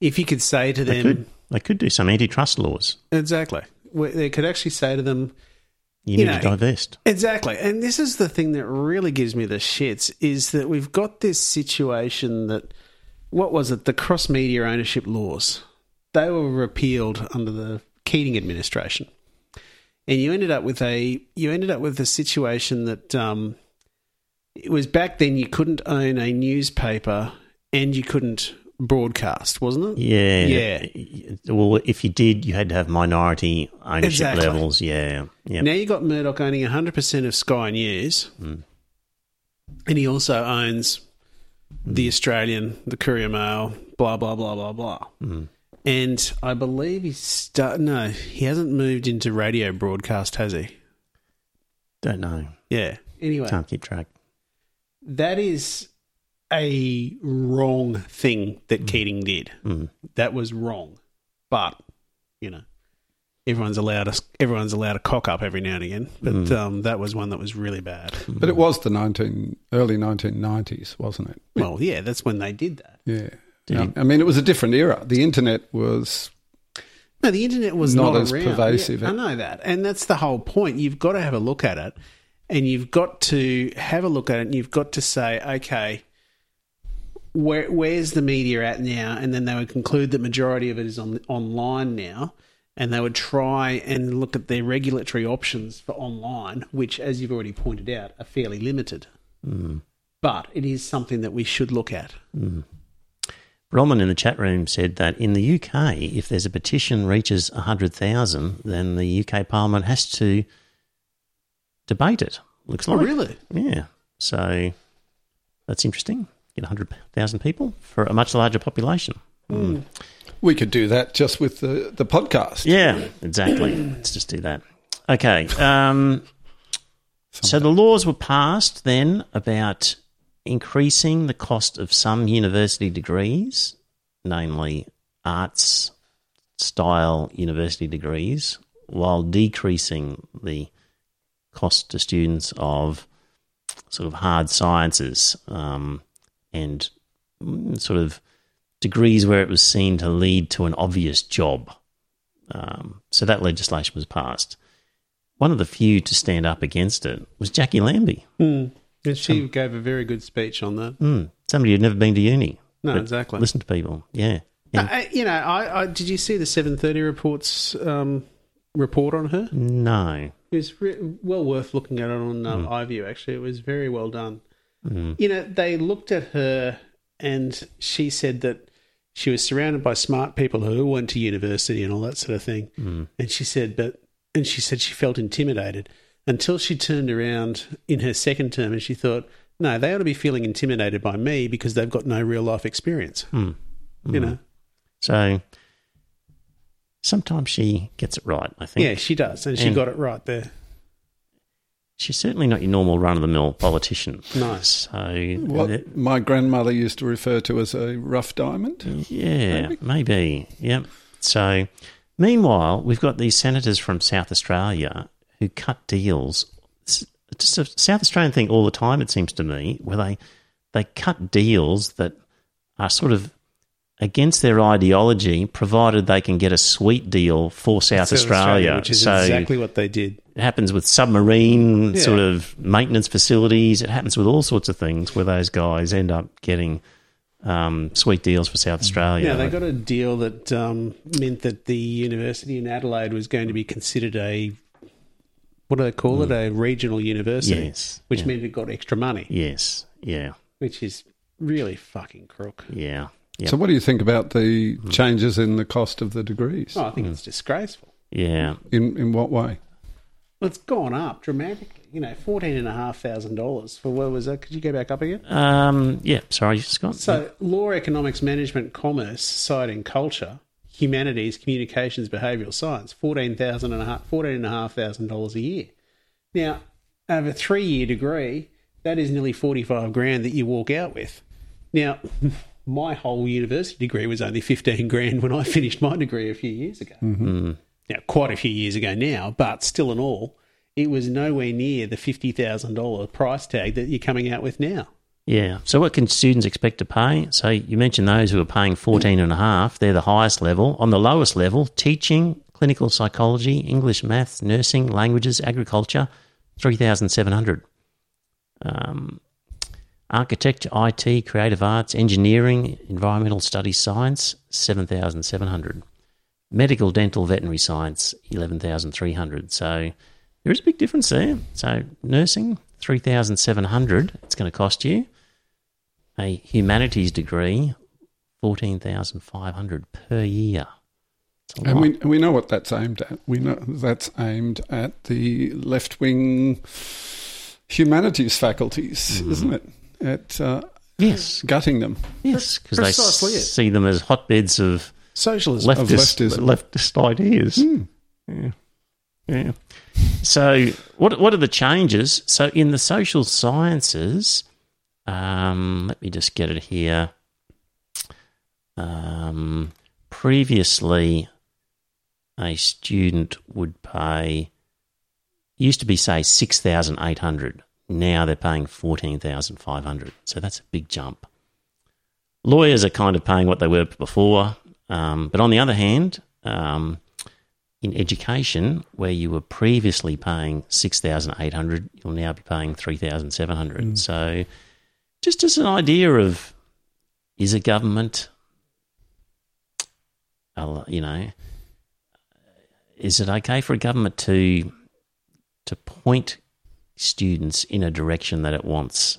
If you could say to They them, could. They could do some antitrust laws. exactly, they could actually say to them, You, You need know, to divest. Exactly. And this is the thing that really gives me the shits is that we've got this situation that what was it? The cross media ownership laws. They were repealed under the Keating administration. And you ended up with a you ended up with a situation that um, it was back then you couldn't own a newspaper and you couldn't broadcast, wasn't it? Yeah. Yeah. Well, if you did, you had to have minority ownership Exactly. levels. Yeah. Yeah. Now you got Murdoch owning 100% of Sky News, hmm. and he also owns the Australian, the Courier Mail, blah blah blah blah blah. Hmm. And I believe he's start. No, he hasn't moved into radio broadcast, has he? Don't know. Yeah. Anyway, Can't keep track. that is a wrong thing that mm. Keating did. Mm. That was wrong. But you know, everyone's allowed a everyone's allowed a cock up every now and again. But mm. um, that was one that was really bad. But it was the 19, early 1990s, wasn't it? Well, yeah, that's when they did that. Yeah. Did Yeah. he- I mean, it was a different era. The internet was. No, the internet was Not not, as around. pervasive. Yeah, I know that, and that's the whole point. You've got to have a look at it, and you've got to have a look at it, and you've got to say, okay, where where's the media at now? And then they would conclude that majority of it is on online now, and they would try and look at their regulatory options for online, which, as you've already pointed out, are fairly limited. Hmm. But it is something that we should look at. Hmm. Roman in the chat room said that in the UK, if there's a petition reaches 100,000, then the UK Parliament has to debate it. Looks Oh, like. really? Yeah. So that's interesting. Get 100,000 people for a much larger population. We could do that just with the, the podcast. Yeah, exactly. Let's just do that. Okay. Um, so the laws were passed then about increasing the cost of some university degrees, namely arts style university degrees, while decreasing the cost to students of sort of hard sciences um, and mm, sort of degrees where it was seen to lead to an obvious job. Um, so that legislation was passed. One of the few to stand up against it was Jacqui Lambie, And she gave a very good speech on that. mm, somebody who'd never been to uni. No, exactly. Listen to people. Yeah. Uh, you know, I, I did you see the seven thirty reports um, report on her? No. It was re- well worth looking at it on um, iView. Actually, it was very well done. Mm. You know, they looked at her, and she said that she was surrounded by smart people who went to university and all that sort of thing. Mm. And she said, but and she said she felt intimidated until she turned around in her second term, and she thought, no, they ought to be feeling intimidated by me because they've got no real life experience. Mm. You know. So sometimes she gets it right, I think. Yeah, she does, and she And- got it right there. She's certainly not your normal run of the mill politician. Nice. So, What my grandmother used to refer to as a rough diamond. yeah, maybe. Yep. So, meanwhile, we've got these senators from South Australia who cut deals. It's just a South Australian thing all the time, it seems to me, where they, they cut deals that are sort of against their ideology, provided they can get a sweet deal for South, South Australia. which is so, exactly what they did. it happens with submarine Yeah. sort of maintenance facilities. It happens with all sorts of things where those guys end up getting um, sweet deals for South Australia. Yeah, they got a deal that um, meant that the university in Adelaide was going to be considered a what do they call it? A regional university. Mm. Yes, which yeah. meant it got extra money, yes, yeah, which is really fucking crook. yeah, yeah, So, what do you think about the changes in the cost of the degrees? Oh, I think Mm. it's disgraceful. yeah. In in what way? Well, it's gone up dramatically. You know, fourteen and a half thousand dollars for what was that? Could you go back up again? Um, yeah. Sorry, Scott. So, law, economics, management, commerce, society and culture, humanities, communications, behavioural science, fourteen thousand and a half, fourteen and a half thousand dollars a year. Now, over a three-year degree, that is nearly forty-five grand that you walk out with. Now, my whole university degree was only fifteen grand when I finished my degree a few years ago. Mm-hmm. Now, quite a few years ago now, but still in all, it was nowhere near the fifty thousand dollar price tag that you're coming out with now. Yeah. So what can students expect to pay? So you mentioned those who are paying 14 and a half. They're the highest level. On the lowest level, teaching, clinical psychology, English, maths, nursing, languages, agriculture, 3,700. Um, architecture, IT, creative arts, engineering, environmental studies, science, 7,700. Medical, dental, veterinary science, 11,300. So there is a big difference there. So nursing, 3,700 it's going to cost you. A humanities degree, fourteen thousand five hundred per year. And we, we know what that's aimed at. We know that's aimed at the left wing humanities faculties, mm-hmm. isn't it? At uh, yes, gutting them. yes, because they precisely it. see them as hotbeds of Socialism. leftist, leftism. leftist ideas. Hmm. Yeah. yeah. So, what what are the changes? So, in the social sciences, um, let me just get it here. Um, previously, a student would pay used to be say six thousand eight hundred. Now they're paying fourteen thousand five hundred. So that's a big jump. Lawyers are kind of paying what they were before, um, but on the other hand, um, in education, where you were previously paying six thousand eight hundred, you'll now be paying three thousand seven hundred. So, just as an idea of is a government, you know, is it okay for a government to to point students in a direction that it wants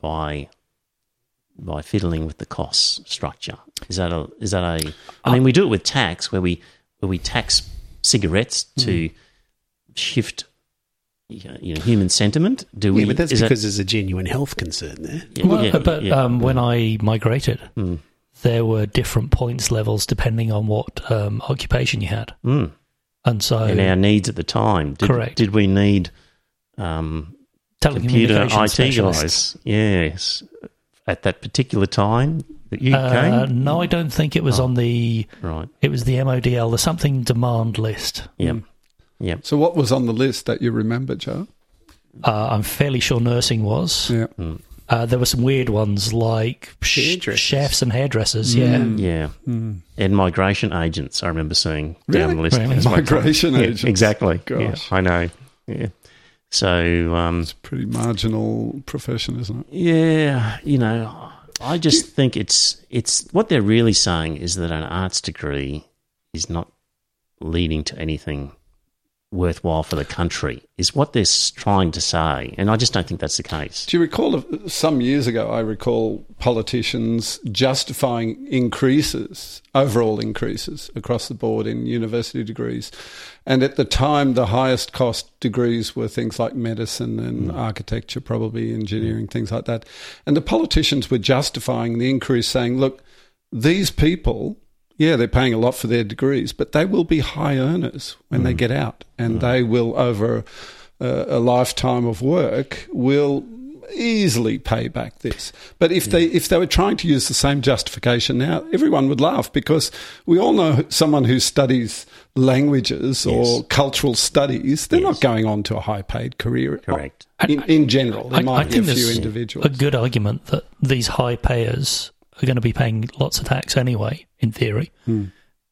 by by fiddling with the cost structure? Is that a is that a? I mean, we do it with tax, where we where we tax cigarettes to shift you know human sentiment. Do we? yeah, but that's is that- because there's a genuine health concern there. yeah, Well, yeah, but yeah. um, when I migrated, Mm. there were different points levels depending on what um, occupation you had, Mm. and so and our needs at the time. Did, Correct. Did we need um, computer IT guys? Yes, at that particular time that you Uh, came. no, I don't think it was Oh. on the. Right. It was the MODL, the something demand list. Yep. Yep. So, what was on the list that you remember, Joe? Uh, I'm fairly sure nursing was. Yeah. Uh, there were some weird ones like sh- chefs and hairdressers. Yeah, Yeah. Mm. And migration agents, I remember seeing down Really? the list. Really? as well. Migration Yeah, agents. Exactly. Yeah, I know. Yeah. So, um, It's a pretty marginal profession, isn't it? yeah, you know, I just think it's it's what they're really saying is that an arts degree is not leading to anything worthwhile for the country. Is what they're trying to say, and I just don't think that's the case. Do you recall some years ago? I recall politicians justifying increases, overall increases across the board in university degrees, and at the time, the highest cost degrees were things like medicine and mm. architecture, probably engineering, things like that. And the politicians were justifying the increase, saying, "Look, these people." Yeah, they're paying a lot for their degrees, but they will be high earners when they get out, and they will over uh, a lifetime of work will easily pay back this. But if they if they were trying to use the same justification now, everyone would laugh because we all know someone who studies languages or cultural studies, they're not going on to a high paid career. Correct. In, in general, there I, I might be a few individuals. a good argument that these high payers are going to be paying lots of tax anyway, in theory, Hmm.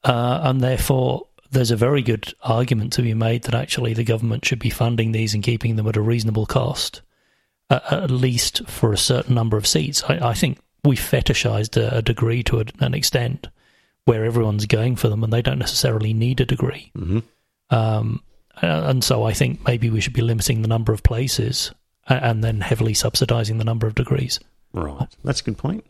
uh, and therefore there's a very good argument to be made that actually the government should be funding these and keeping them at a reasonable cost, uh, at least for a certain number of seats. I, I think we fetishized a, a degree to a, an extent where everyone's going for them and they don't necessarily need a degree. hmm Um, and so I think maybe we should be limiting the number of places and then heavily subsidizing the number of degrees. Right. That's a good point.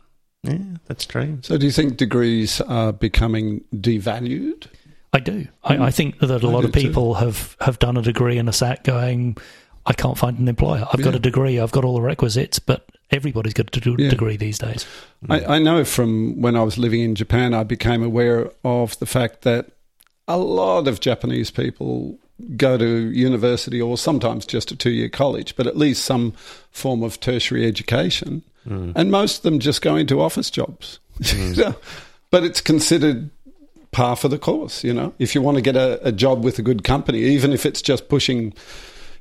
Yeah, that's true. So, do you think degrees are becoming devalued? I do. I, I think that a I lot do of too. people have, have done a degree and are sat going, I can't find an employer. I've got a degree, I've got all the requisites, but everybody's got a de- Yeah. degree these days. I, I know from when I was living in Japan, I became aware of the fact that a lot of Japanese people go to university or sometimes just a two year college, but at least some form of tertiary education. And most of them just go into office jobs. You know? But it's considered par for the course, you know. If you want to get a, a job with a good company, even if it's just pushing,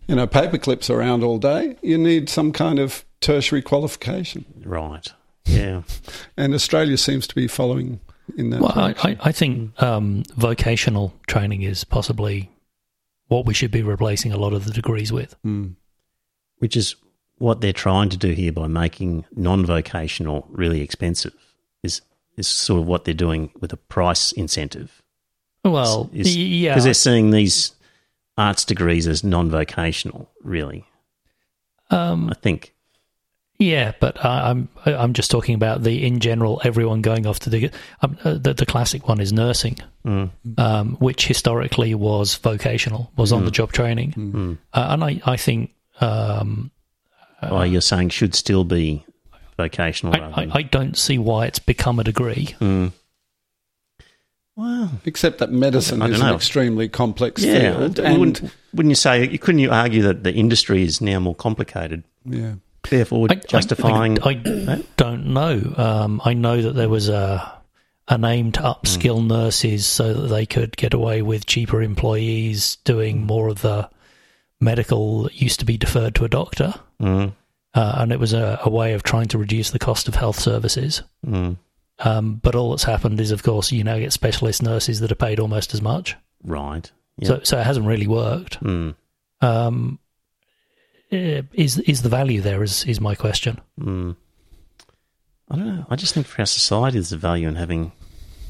you know, paper clips around all day, you need some kind of tertiary qualification Right. Yeah. and Australia seems to be following in that. Well, I. I, I think um, vocational training is possibly what we should be replacing a lot of the degrees with. Mm. Which is what they're trying to do here by making non-vocational really expensive. Is is sort of what they're doing with a price incentive. Well, Is- y- yeah. Because they're seeing these arts degrees as non-vocational. Really, Um, I think Yeah, but I, I'm I'm just talking about the in general everyone going off to the um, uh, the, the classic one is nursing, um, which historically was vocational, was on the job training, uh, and I I think um, oh, you're saying should still be vocational. I, I, I don't see why it's become a degree. well, Except that medicine I don't is an extremely complex yeah. field. wouldn't, wouldn't you say? You couldn't you argue that the industry is now more complicated, yeah. Therefore I- I- justifying? I, I don't know. Um, I know that there was a an aim to upskill nurses so that they could get away with cheaper employees doing more of the medical that used to be deferred to a doctor. Mm, uh, and it was a, a way of trying to reduce the cost of health services. mm, Um, but all that's happened is, of course, you now get specialist nurses that are paid almost as much. right. Yeah. So, so it hasn't really worked. Mm, Um, is is the value there? Is is my question? mm. I don't know. I just think for our society, there's a value in having.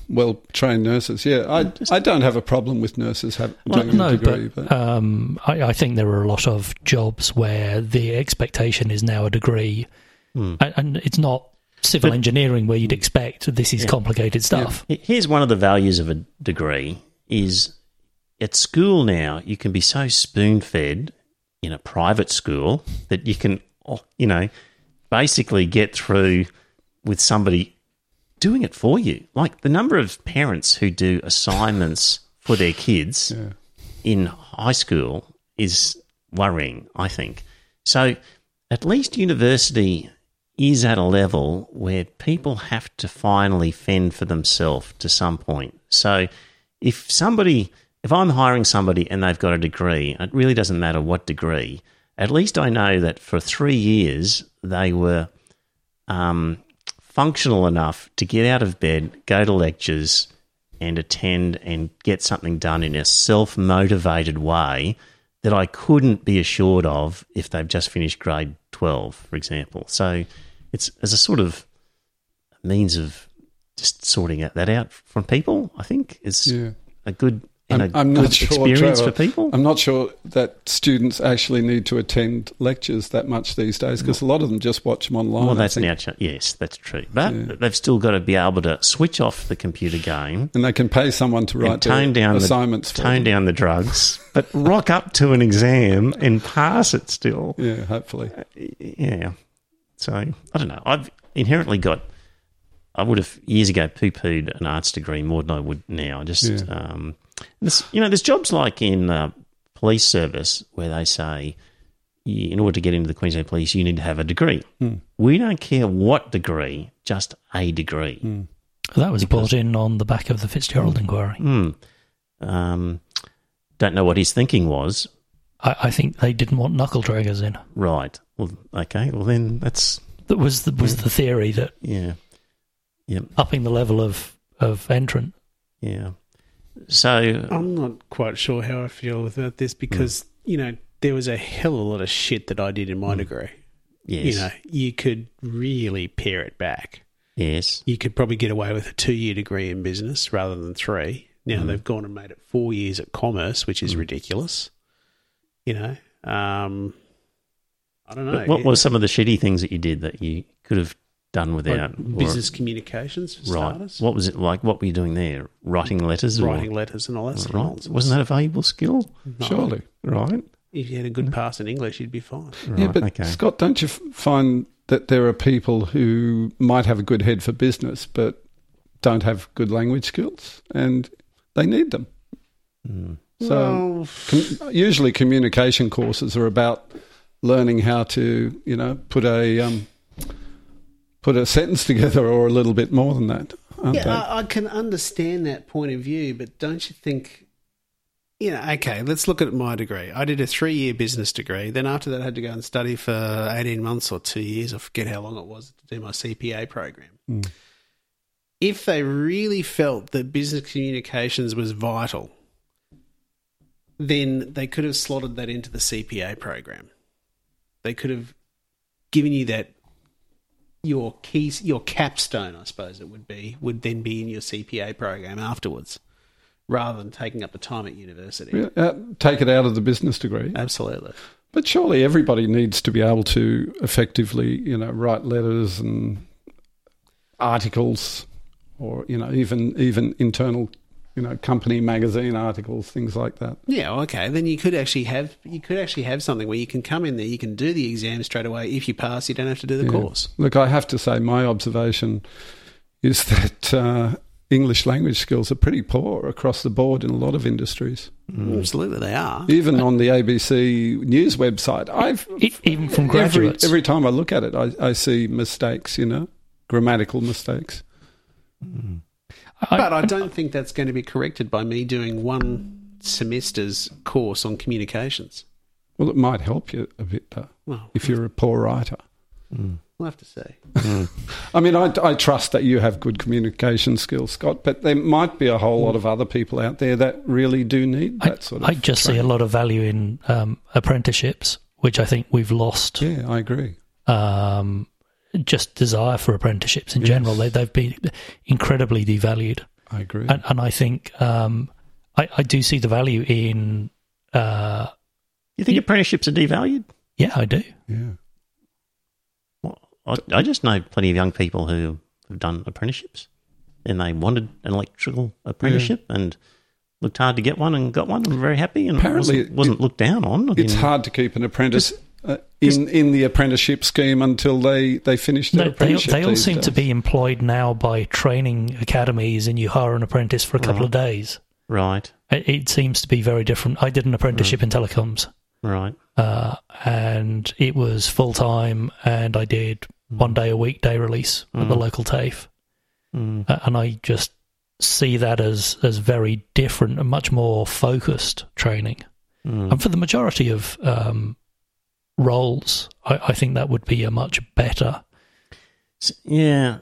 Well trained nurses. Yeah, I, I don't have a problem with nurses having Well, doing a no, degree. but, But, um, I, I think there are a lot of jobs where the expectation is now a degree, Hmm. and, and it's not civil engineering where you'd expect this is complicated stuff. Here's one of the values of a degree: is at school now you can be so spoon fed in a private school that you can, you know, basically get through with somebody doing it for you. Like the number of parents who do assignments for their kids in high school is worrying, I think. So at least university is at a level where people have to finally fend for themselves to some point. So if somebody, if I'm hiring somebody and they've got a degree, it really doesn't matter what degree, at least I know that for three years they were um, functional enough to get out of bed, go to lectures, and attend and get something done in a self motivated way that I couldn't be assured of if they've just finished grade 12, for example. So it's as a sort of means of just sorting that out from people, I think is Yeah. a good and I'm, a I'm good not sure, experience Trevor, for people. I'm not sure that students actually need to attend lectures that much these days because a lot of them just watch them online. well, that's now, yes, that's true. But they've still got to be able to switch off the computer game and they can pay someone to write tone down assignments the tone them. down the drugs, but rock up to an exam and pass it still. Yeah, hopefully. Yeah. So I don't know. I've inherently got. I would have years ago poo pooed an arts degree more than I would now. Just Yeah. um, this, you know, there's jobs like in uh, police service where they say, in order to get into the Queensland Police, you need to have a degree. We don't care what degree, just a degree. That was brought in on the back of the Fitzgerald inquiry. Hmm. Um, don't know what his thinking was. I, I think they didn't want knuckle draggers in. Right. Well, okay. Well, then that's That was the, was the theory that yeah, yep, upping the level of of entrant. yeah. So I'm not quite sure how I feel about this because, hmm. you know, there was a hell of a lot of shit that I did in my hmm. degree. yes, You know, you could really pare it back. yes. You could probably get away with a two year degree in business rather than three. Now hmm. they've gone and made it four years at commerce, which is ridiculous. You know, um, I don't know. But what were some of the shitty things that you did that you could have done Like without or- business communications for Right. starters? What was it like? What were you doing there? Writing letters, or- Writing letters and all that Right. nonsense. Wasn't that a valuable skill? No. Surely. Right. If you had a good pass in English, you'd be fine. Right. Yeah, but okay. Scott, don't you find that there are people who might have a good head for business but don't have good language skills and they need them? Hmm. So well, com- usually communication courses are about learning how to, you know, put a um, put a sentence together or a little bit more than that, yeah. I, I can understand that point of view, but don't you think? You know, okay, let's look at my degree. I did a three year business degree. Then after that, I had to go and study for 18 months or two years. I forget how long it was to do my CPA program. Hmm. If they really felt that business communications was vital, then they could have slotted that into the CPA program. They could have given you that your keys, your capstone, I suppose it would be, would then be in your CPA program afterwards, rather than taking up the time at university. Yeah, uh, take it out of the business degree. Absolutely. But surely everybody needs to be able to effectively, you know, write letters and articles, or you know, even even internal, you know, company magazine articles, things like that. Yeah, okay. Then you could actually have you could actually have something where you can come in there, you can do the exam straight away. If you pass, you don't have to do the Yeah. course. Look, I have to say, my observation is that uh, English language skills are pretty poor across the board in a lot of industries. Absolutely, they are. Even on the ABC News website, I've even from every, graduates. every time I look at it, I, I see mistakes. You know, grammatical mistakes. I- But I don't think that's going to be corrected by me doing one semester's course on communications. Well, it might help you a bit though, Well, if you're a poor writer. we'll have to see. I mean, I, I trust that you have good communication skills, Scott, but there might be a whole lot of other people out there that really do need I, that sort of. I just see a lot of value in um, apprenticeships, which I think we've lost. Yeah, I agree. Um, just desire for apprenticeships in general. They, they've been incredibly devalued. I agree. And, and I think um, I, I do see the value in. Uh, You think apprenticeships are devalued? yeah, I do. yeah. Well, I, I just know plenty of young people who have done apprenticeships and they wanted an electrical apprenticeship and looked hard to get one and got one and were very happy and Apparently wasn't, wasn't looked down on. It's in- hard to keep an apprentice uh, in in the apprenticeship scheme until they they finish their No, they, apprenticeship. they all these seem to be employed now by training academies, and you hire an apprentice for a couple of days. Right, It, it seems to be very different. I did an apprenticeship in telecoms, right. uh, and it was full time, and I did one day a week day release at the local TAFE, Mm. Uh, and I just see that as as very different and much more focused training. Mm. And for the majority of um, roles, I, I think that would be a much better. Yeah,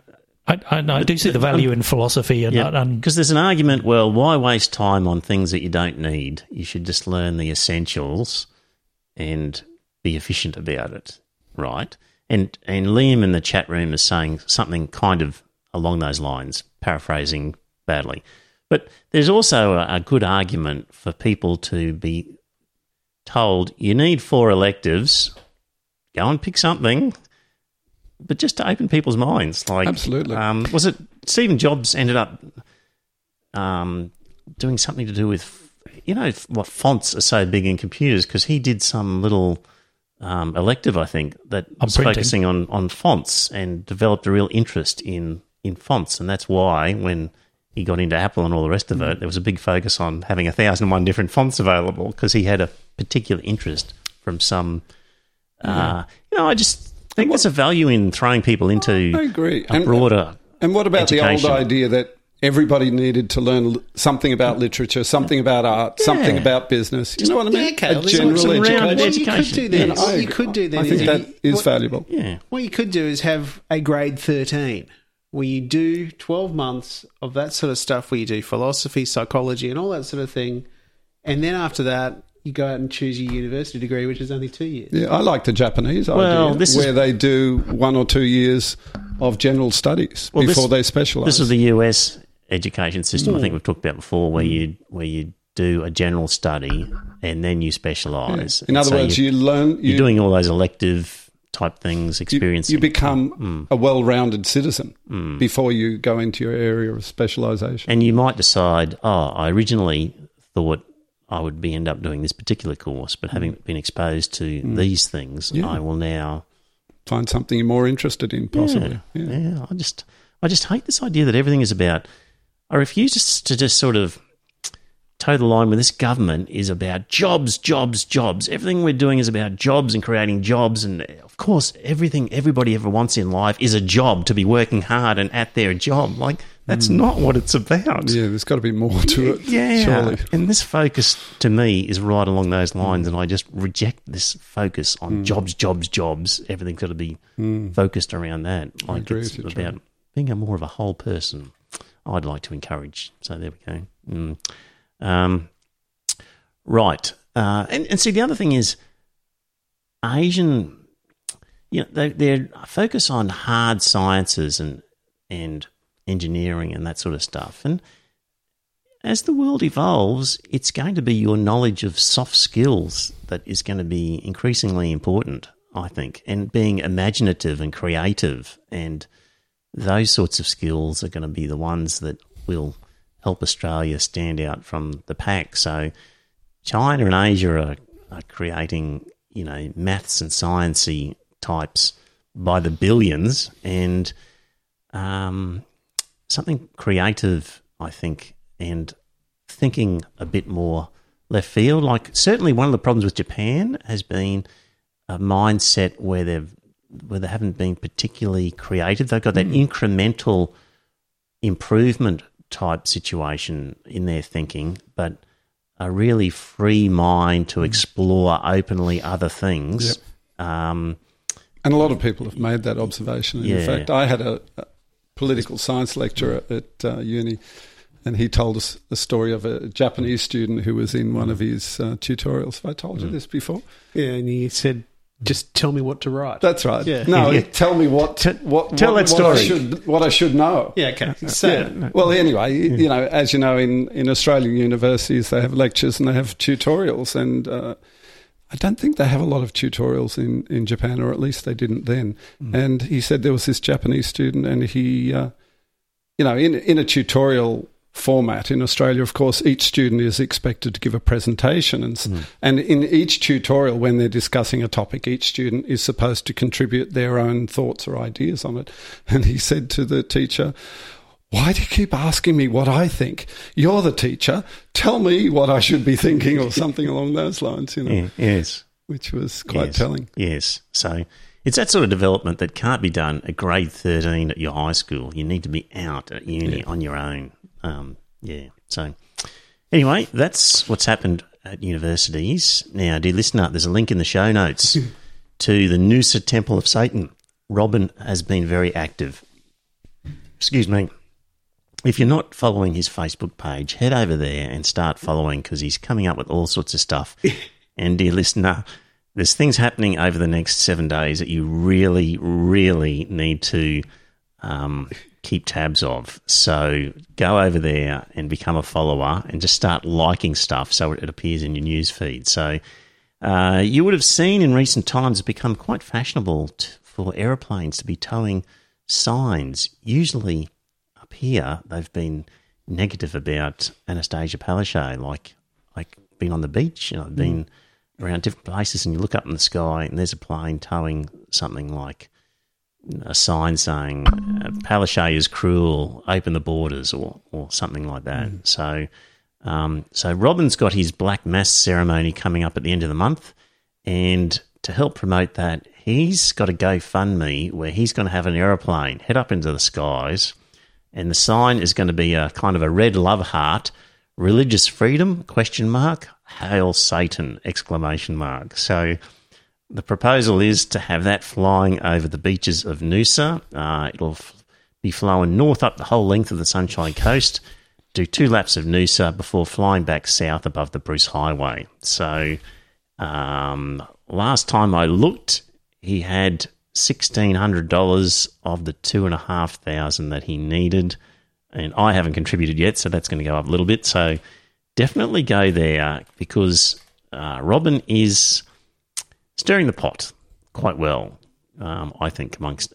I, I, I do see the um, value in philosophy and, Yeah, and because there's an argument. Well, why waste time on things that you don't need? You should just learn the essentials and be efficient about it, right? And and Liam in the chat room is saying something kind of along those lines, paraphrasing badly. But there's also a, a good argument for people to be told you need four electives. Go and pick something, but just to open people's minds. Like Absolutely. um, was it Stephen Jobs ended up um, doing something to do with you know what fonts are so big in computers because he did some little um, elective I think that On was printing. focusing on on fonts and developed a real interest in in fonts and that's why when he got into Apple and all the rest of it there was a big focus on having a thousand and one different fonts available because he had a particular interest from some uh, you know I just think there's a value in throwing people into I agree. a And- broader And what about the old idea that everybody needed to learn something about literature, something about art, something about business? You know what I mean? Yeah, okay. a general some round education. What you could do then, Yeah, is- what you could do then I think if that you- is what- valuable. yeah What you could do is have a grade 13 where you do 12 months of that sort of stuff where you do philosophy, psychology, and all that sort of thing. And then after that, you go out and choose your university degree, which is only two years. Yeah, I like the Japanese Well, idea, this is- where they do one or two years of general studies Well, this- before they specialise. This is the US education system. I think mm. we've talked about before, where you where you do a general study and then you specialise. In And other so words, you, you learn. You, you're doing all those elective type things, you, experiencing. you become Mm. a well-rounded citizen before you go into your area of specialisation. and you might decide, oh, I originally thought I would be end up doing this particular course, but having been exposed to these things, Mm. Yeah. I will now. Find something you're more interested in, possibly. Yeah, Yeah. yeah. I just, I just hate this idea that everything is about. I refuse to just sort of toe the line with this government is about jobs, jobs, jobs. Everything we're doing is about jobs and creating jobs, and of course, everything everybody ever wants in life is a job to be working hard and at their job. Like that's hmm. not what it's about. Yeah, there's got to be more to it. Yeah, surely. and this focus to me is right along those lines, and I just reject this focus on hmm. jobs, jobs, jobs. Everything's got to be hmm. focused around that. Like agree it's with you, about being a more of a whole person. I'd like to encourage. So there we go. Um, right, uh, and and see the other thing is Asian. You know, they, their focus on hard sciences and and engineering and that sort of stuff, and as the world evolves, it's going to be your knowledge of soft skills that is going to be increasingly important, I think, and being imaginative and creative and those sorts of skills are going to be the ones that will help Australia stand out from the pack. So China and Asia are, are creating, you know, maths and sciencey types by the billions and um, something creative, I think, and thinking a bit more left field. Like certainly one of the problems with Japan has been a mindset where they've where they haven't been particularly creative. They've got that incremental improvement type situation in their thinking, but a really free mind to explore openly other things. Um, And a lot of people have made that observation. And Yeah. In fact, I had a, a political science lecturer at uh, uni, and he told us a story of a Japanese student who was in one of his uh, tutorials. Have I told you this before? Yeah, and he said, "Just tell me what to write." That's right. Yeah. No, Yeah. tell me what what tell what, that what I story. should what I should know. yeah, okay. So, Well, anyway, you- you know, as you know, in, in Australian universities, they have lectures and they have tutorials, and uh, I don't think they have a lot of tutorials in, in Japan, or at least they didn't then. And he said there was this Japanese student, and he, uh, you know, in in a tutorial format in Australia, of course, each student is expected to give a presentation, and s mm. and in each tutorial, when they're discussing a topic, each student is supposed to contribute their own thoughts or ideas on it. And he said to the teacher, why do you keep asking me what I think? You're the teacher. Tell me what I should be thinking, or something along those lines. You know, yeah, yes. which was quite yes, telling. Yes. So it's that sort of development that can't be done at grade 13 at your high school. You need to be out at uni on your own. Um, yeah. So anyway, that's what's happened at universities. Now, dear listener, there's a link in the show notes to the Noosa Temple of Satan. Robin has been very active. Excuse me. If you're not following his Facebook page, head over there and start following because he's coming up with all sorts of stuff. and dear listener, there's things happening over the next seven days that you really, really need to um, keep tabs of. So go over there and become a follower and just start liking stuff so it appears in your news feed. So uh, you would have seen in recent times it's become quite fashionable t- for aeroplanes to be towing signs. Usually up here, they've been negative about Annastacia Palaszczuk, like like being on the beach. You know, I've been around different places, and you look up in the sky, and there's a plane towing something like a sign saying uh, Palaszczuk is cruel, open the borders, or or something like that. So. Um, so Robin's got his Black Mass ceremony coming up at the end of the month, and to help promote that, he's got a GoFundMe where he's going to have an aeroplane head up into the skies, and the sign is going to be a kind of a red love heart, religious freedom question mark, hail Satan exclamation mark. So the proposal is to have that flying over the beaches of Noosa. Uh, it'll f- be flowing north up the whole length of the Sunshine Coast, do two laps of Noosa before flying back south above the Bruce Highway. So um, last time I looked, he had sixteen hundred dollars of the two and a half thousand that he needed, and I haven't contributed yet, so that's going to go up a little bit. So definitely go there because uh, Robin is stirring the pot quite well, um, I think, amongst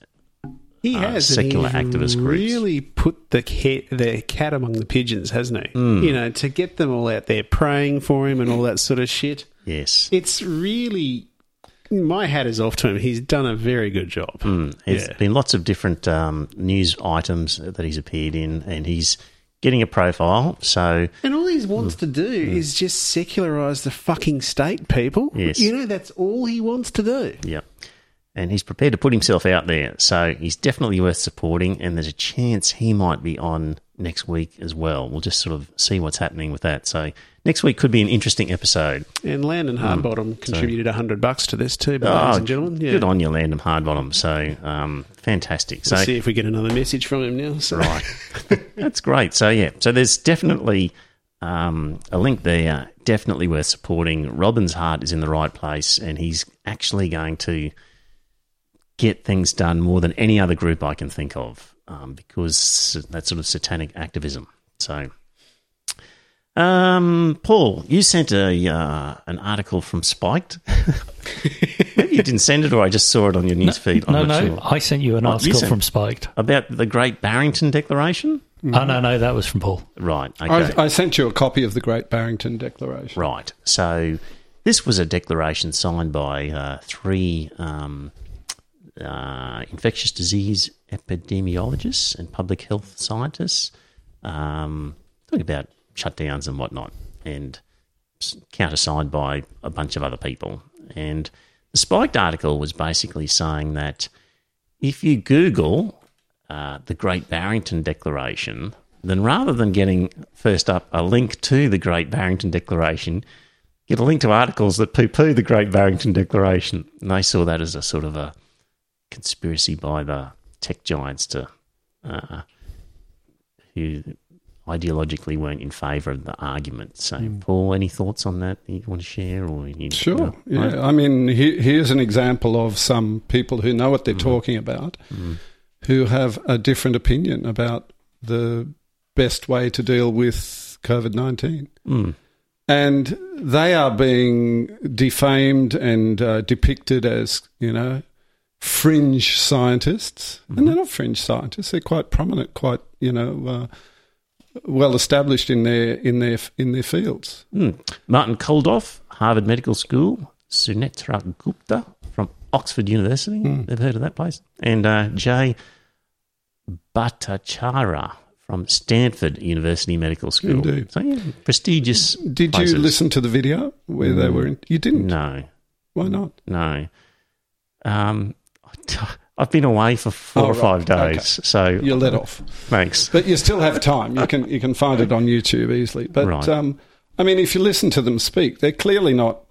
he uh, has secular activist groups. Really put the cat, the cat among the pigeons, hasn't he? Hmm. You know, to get them all out there praying for him and all that sort of shit. yes. It's really my hat is off to him. He's done a very good job. There's Yeah. been lots of different um, news items that he's appeared in, and he's getting a profile. So And all he wants to do is just secularize the fucking state, people. Yes. You know, that's all he wants to do. Yeah. And he's prepared to put himself out there. So he's definitely worth supporting. And there's a chance he might be on next week as well. We'll just sort of see what's happening with that. So next week could be an interesting episode. And Landon Hardbottom contributed a hundred bucks to this too, ladies and gentlemen. Yeah. Oh, Good on you, Landon Hardbottom. So um, fantastic. So Let's see if we get another message from him now. So. Right. That's great. So, yeah, so there's definitely um, a link there. Definitely worth supporting. Robin's heart is in the right place, and he's actually going to get things done more than any other group I can think of um, because that sort of satanic activism. So, Um, Paul, you sent a uh, an article from Spiked. Maybe you didn't send it, or I just saw it on your newsfeed. I'm no, not no, sure. I sent you an Oh, article sent- from Spiked. About the Great Barrington Declaration. Oh no, no, that was from Paul. Right. Okay. I, I sent you a copy of the Great Barrington Declaration. Right. So this was a declaration signed by uh, three um, uh, infectious disease epidemiologists and public health scientists, um, talking about shutdowns and whatnot, and countersigned by a bunch of other people. And the spiked article was basically saying that if you Google uh, the Great Barrington Declaration, then rather than getting first up a link to the Great Barrington Declaration, get a link to articles that poo poo the Great Barrington Declaration. And they saw that as a sort of a conspiracy by the tech giants to uh, who ideologically weren't in favour of the argument. So, Paul, any thoughts on that you want to share? Or you, Sure. Yeah. I mean, he, here's an example of some people who know what they're talking about, who have a different opinion about the best way to deal with COVID 19. Mm. And they are being defamed and uh, depicted as, you know, fringe scientists. And they're not fringe scientists. They're quite prominent, quite, you know, uh, well established in their in their in their fields. Mm. Martin Kulldorff, Harvard Medical School, Sunetra Gupta from Oxford University. They've heard of that place. And uh, Jay Bhattacharya from Stanford University Medical School. Indeed. So, yeah, prestigious. Did places. you listen to the video where they were in? You didn't. No, Why not? no. Um, I've been away for four Oh, or right. five days, so you're let off, thanks. but you still have time. You can you can find it on YouTube easily. But Right. um, I mean, if you listen to them speak, they're clearly not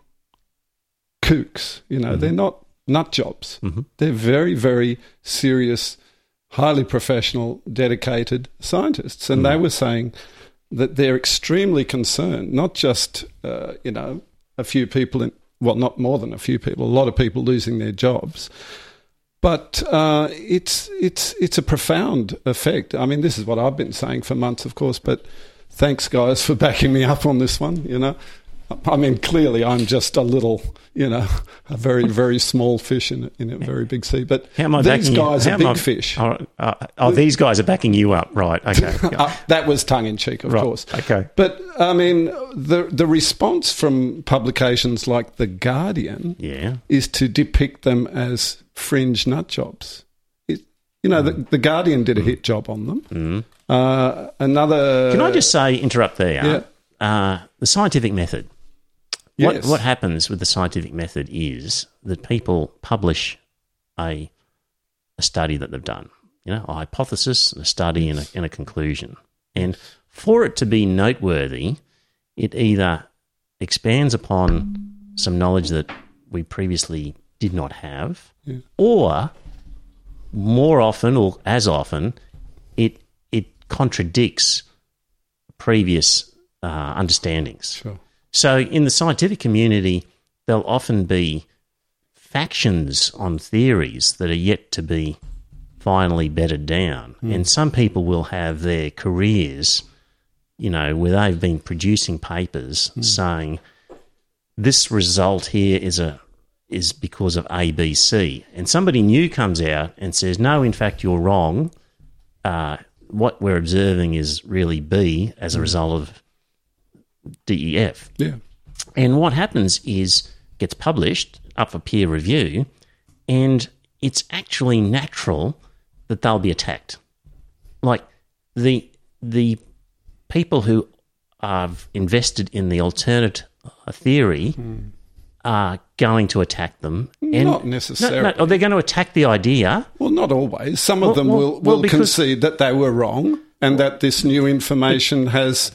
kooks. You know, they're not nut jobs. They're very very serious, highly professional, dedicated scientists, and they were saying that they're extremely concerned, not just uh, you know a few people in well, not more than a few people, a lot of people losing their jobs. But uh, it's it's it's a profound effect. I mean, this is what I've been saying for months, of course. But thanks, guys, for backing me up on this one. You know, I mean, clearly, I'm just a little, you know, a very very small fish in a, in a very big sea. But How am I these you- guys how are big I- fish. Oh, uh, oh, these guys are backing you up, right? Okay. Uh, that was tongue in cheek, of Right, course. okay. But I mean, the the response from publications like the Guardian yeah. is to depict them as fringe nut jobs. It, you know, the, the Guardian did a hit job on them. Uh, another. Can I just say, interrupt there? Yeah. Uh, the scientific method. What, Yes. what happens with the scientific method is that people publish a, a study that they've done, you know, a hypothesis, a study, and a, and a conclusion. And for it to be noteworthy, it either expands upon some knowledge that we previously did not have, Yeah. or more often, or as often, it it contradicts previous uh, understandings. Sure. So, in the scientific community, there'll often be factions on theories that are yet to be finally bedded down. Hmm. And some people will have their careers, you know, where they've been producing papers hmm. saying this result here is a is because of A, B, C. And somebody new comes out and says, no, in fact, you're wrong. Uh, what we're observing is really B as a hmm. result of DEF. Yeah. And what happens is gets published up for peer review, and it's actually natural that they'll be attacked. Like the the people who have invested in the alternate uh, theory are going to attack them. And Not necessarily. no, oh, they're going to attack the idea. Well, not always. Some of Well, them will, well, will concede that they were wrong and that this new information has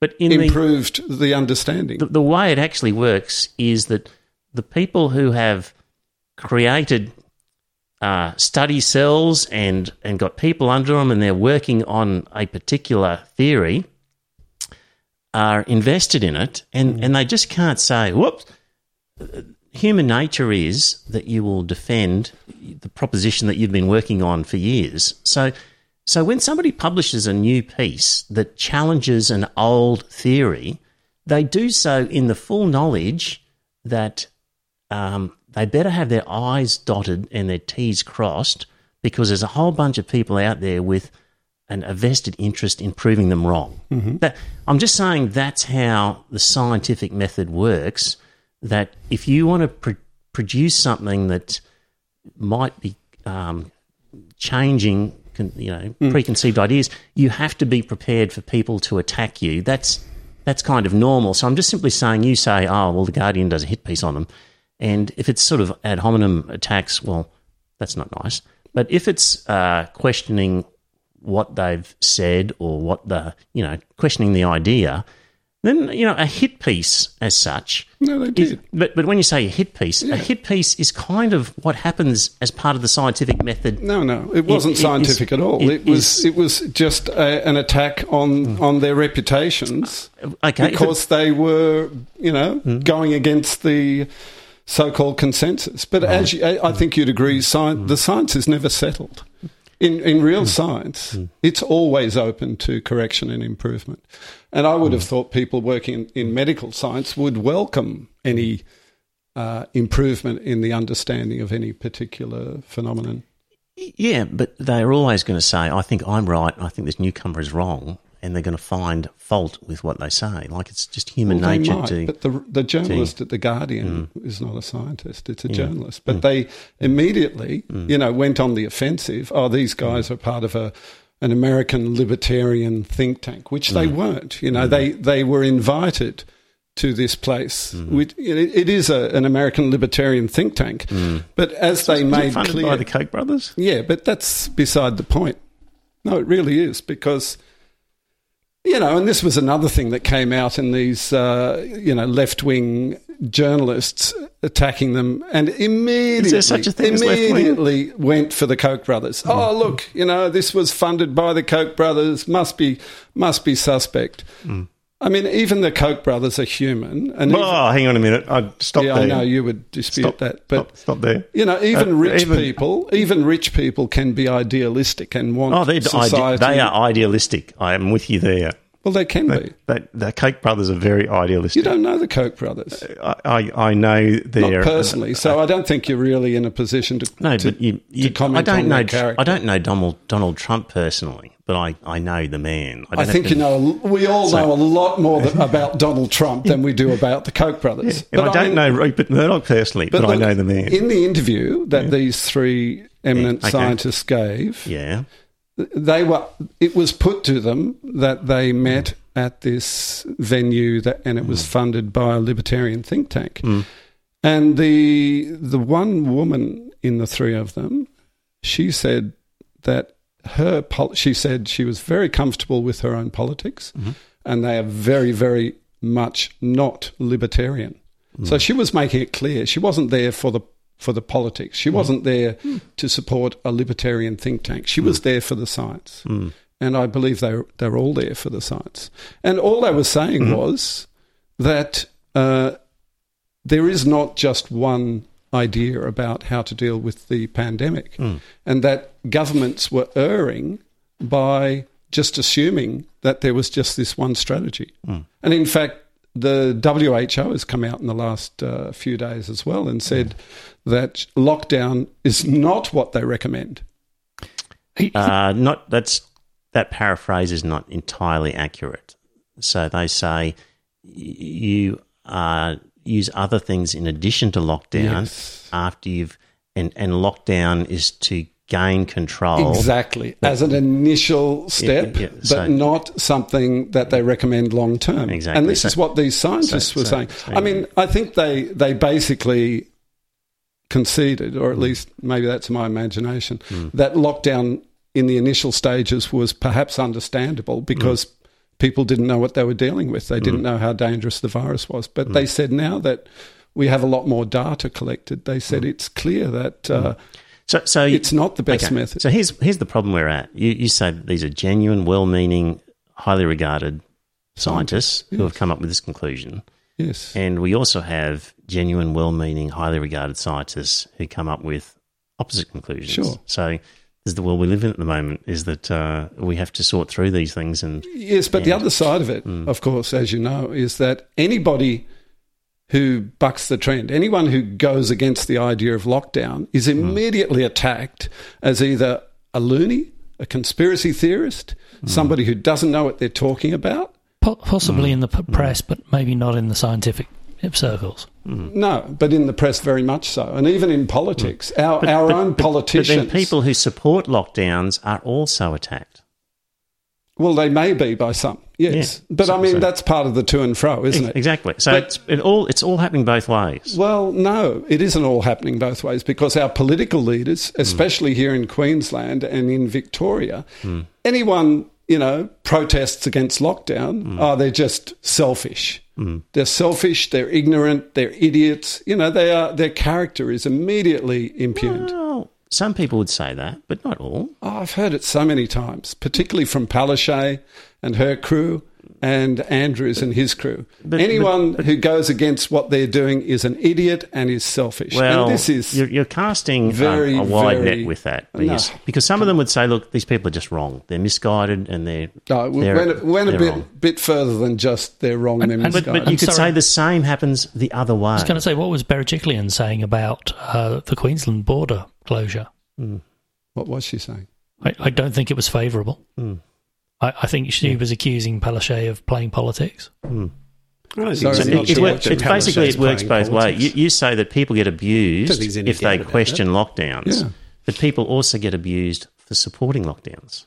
But in improved the understanding. the, the way it actually works is that the people who have created uh, study cells and and got people under them and they're working on a particular theory are invested in it and, and they just can't say whoops human nature is that you will defend the proposition that you've been working on for years so So when somebody publishes a new piece that challenges an old theory, they do so in the full knowledge that um, they better have their I's dotted and their T's crossed because there's a whole bunch of people out there with an, a vested interest in proving them wrong. That, I'm just saying that's how the scientific method works. That if you want to pr- produce something that might be um, changing, con- you know, preconceived ideas, you have to be prepared for people to attack you. That's that's kind of normal. So I'm just simply saying, you say, oh, well, the Guardian does a hit piece on them, and if it's sort of ad hominem attacks, well, that's not nice. But if it's uh, questioning what they've said or what the you know questioning the idea, then you know a hit piece as such. No, they is- did. but but when you say a hit piece, a hit piece is kind of what happens as part of the scientific method. No, no, it wasn't it is- scientific at all. it It, was is- it was just a, an attack on hmm. on their reputations uh, Okay, if it- because they were, you know, hmm. going against the so-called consensus. But as you, I I think you'd agree, science, the science is never settled. In in real hmm. science, hmm. it's always open to correction and improvement. And I would have hmm. thought people working in, in medical science would welcome any uh, improvement in the understanding of any particular phenomenon. Yeah, but they're always going to say, I think I'm right, I think this newcomer is wrong, and they're going to find fault with what they say. Like it's just human Well, nature might, to. but the the journalist at the Guardian Mm. is not a scientist; it's a journalist. But they immediately, Mm. you know, went on the offensive. Oh, these guys are part of a an American libertarian think tank, which Mm. they weren't. You know, they they were invited to this place. Mm-hmm. Which, it, it is a, an American libertarian think tank, but as they Is made clear, by the Koch brothers? yeah, but that's beside the point. No, it really is because you know, and this was another thing that came out in these uh, you know left wing journalists attacking them, and immediately such a thing as immediately went for the Koch brothers. Oh, look, you know, this was funded by the Koch brothers. Must be must be suspect. I mean, even the Koch brothers are human, and even- Oh, hang on a minute. I stop yeah, there. I know you would dispute Stop that, but stop, stop there. you know, even Uh, rich even- people, even rich people can be idealistic and want Oh, they're society. ide- they are idealistic. I am with you there. well, they can be. They, the Koch brothers are very idealistic. You don't know the Koch brothers, I, I, I know not they're personally, so I don't think you're really in a position to. No, to, but you, you to comment I don't on know. I don't know Donald Donald Trump personally, but I, I know the man. I don't think to- you know. We all know a lot more about Donald Trump than we do about the Koch brothers. And I don't mean- know Rupert Murdoch personally, but, I look, know the man. In the interview that these three eminent Yeah, okay. scientists gave, yeah, they were it was put to them that they mm. met at this venue that and it was mm. funded by a libertarian think tank mm. and the the one woman in the three of them she said that her pol- she said she was very comfortable with her own politics mm-hmm. and they are very very much not libertarian mm. so she was making it clear she wasn't there for the for the politics. She mm. wasn't there mm. to support a libertarian think tank. She was there for the science. And I believe they they're all there for the science. And all they were saying mm-hmm. was that uh, there is not just one idea about how to deal with the pandemic, and that governments were erring by just assuming that there was just this one strategy. And in fact, the WHO has come out in the last uh, few days as well and said that lockdown is not what they recommend. uh, not that's that paraphrase is not entirely accurate. So they say you uh, use other things in addition to lockdown Yes. after you've and and lockdown is to gain control. Exactly, as an initial step, yeah, but so- not something that they recommend long term. Exactly. And this So- is what these scientists so- were saying. I mean, I think they they basically conceded, or at Hmm. least maybe that's my imagination, that lockdown in the initial stages was perhaps understandable because Hmm. People didn't know what they were dealing with. They didn't know how dangerous the virus was. But Hmm. they said now that we have a lot more data collected, they said it's clear that uh, So, so you- it's not the best okay. method. So here's here's the problem we're at. You you say that these are genuine, well-meaning, highly regarded scientists who have come up with this conclusion, yes. and we also have genuine, well-meaning, highly regarded scientists who come up with opposite conclusions. Sure. So is the world we live in at the moment. Is that uh, we have to sort through these things and Yes, but the other side of it, mm. of course, as you know, is that anybody who bucks the trend, anyone who goes against the idea of lockdown, is mm. immediately attacked as either a loony, a conspiracy theorist, mm. somebody who doesn't know what they're talking about. Po- possibly in the p- press, but maybe not in the scientific circles. No, but in the press, very much so, and even in politics, mm. our our own politicians. But then people who support lockdowns are also attacked. well, they may be by some, yes, Yeah. but I mean so- that's part of the to and fro, isn't it? Exactly. So But- it's it all it's all happening both ways. Well, no, it isn't all happening both ways because our political leaders, mm. especially here in Queensland and in Victoria, mm. anyone, you know, protests against lockdown, oh, they're just selfish. They're selfish, they're ignorant, they're idiots. You know, they are their character is immediately impugned. Well, some people would say that, but not all. Oh, I've heard it so many times, particularly from Palaszczuk and her crew and Andrews and his crew. But- Anyone who goes against what they're doing is an idiot and is selfish. Well, and this is you're, you're casting very, a, a wide very- net with that No. because, because some of them would say, "Look, these people are just wrong. They're misguided, and they're No, we they're, went, went a they're bit wrong." bit further than just they're wrong. And, they're and- but- But, misguided. but you I'm could sorry. say the same happens the other way. I was going to say, what was Berejiklian saying about uh, the Queensland border closure? what was she saying? I, I don't think it was favourable. Hmm. I, I think she was accusing Palaszczuk of playing politics. I don't so. I'm it, not it, sure work- what it's you're- basically it works playing both ways. You, you say that people get abused think there's any if they doubt about question lockdowns, Yeah. but people also get abused for supporting lockdowns.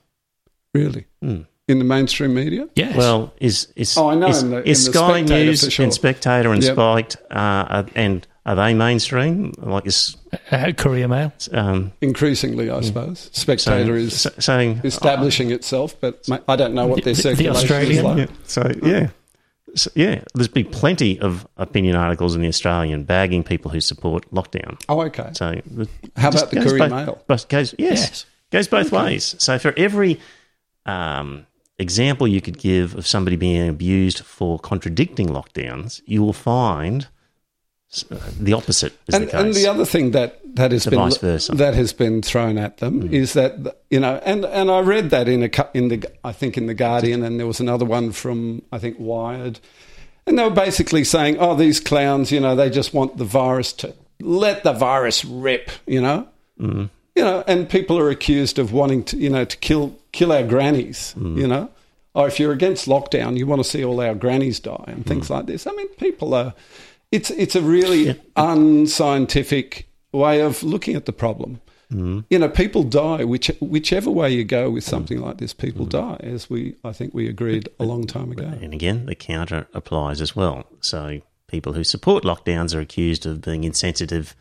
Really? Hmm. In the mainstream media? Yes. Well, is is Oh, I know, is, in the- is in the Sky Spectator, News for sure. and Spectator and Yep. Spiked uh, and are they mainstream? Like is uh, Courier Mail. um, Increasingly, I suppose. Spectator is so, so establishing itself, but I don't know what their The- the circulation is like. Yeah. So yeah, so, yeah. There's been plenty of opinion articles in the Australian bagging people who support lockdown. Oh, okay. So How about the goes Courier both- Mail? But goes yes, Yes. goes both ways. So for every um, example you could give of somebody being abused for contradicting lockdowns, you will find s- uh, the opposite is and, the case. and the other thing that that has been that has been thrown at them is that you know, and and I read that in a in the I think in the Guardian, and there was another one from I think Wired, and they were basically saying, oh, these clowns, you know, they just want the virus to let the virus rip, you know, Hmm. you know, and people are accused of wanting to, you know, to kill kill our grannies, Hmm. you know. Or if you're against lockdown, you want to see all our grannies die and things Hmm. like this. I mean, people are. It's it's a really unscientific way of looking at the problem. Hmm. You know, people die which, whichever way you go with something like this. People die, as we I think we agreed a long time ago. And again, the counter applies as well. So people who support lockdowns are accused of being insensitive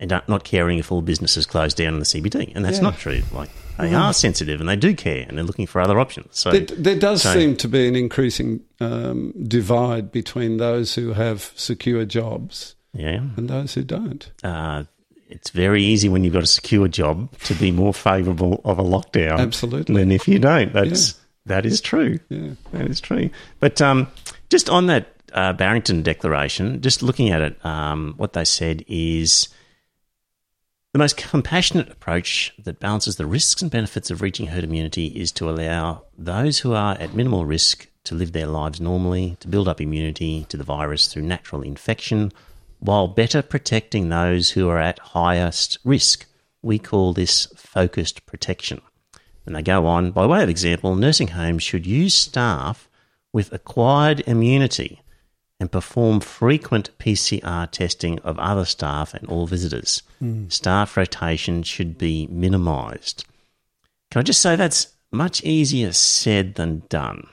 and not- caring if all businesses close down in the CBD, and that's Yeah. not true. Like they are sensitive and they do care, and they're looking for other options. So There, there does so- seem to be an increasing um, divide between those who have secure jobs yeah, and those who don't. uh, it's very easy when you've got a secure job to be more favourable of a lockdown, Absolutely. than if you don't. That's that is true. Yeah. That is true. But um, just on that uh, Barrington Declaration, just looking at it, um, what they said is the most compassionate approach that balances the risks and benefits of reaching herd immunity is to allow those who are at minimal risk to live their lives normally, to build up immunity to the virus through natural infection, while better protecting those who are at highest risk. We call this focused protection. And they go on, by way of example, nursing homes should use staff with acquired immunity and perform frequent PCR testing of other staff and all visitors. Staff rotation should be minimised. Can I just say that's much easier said than done?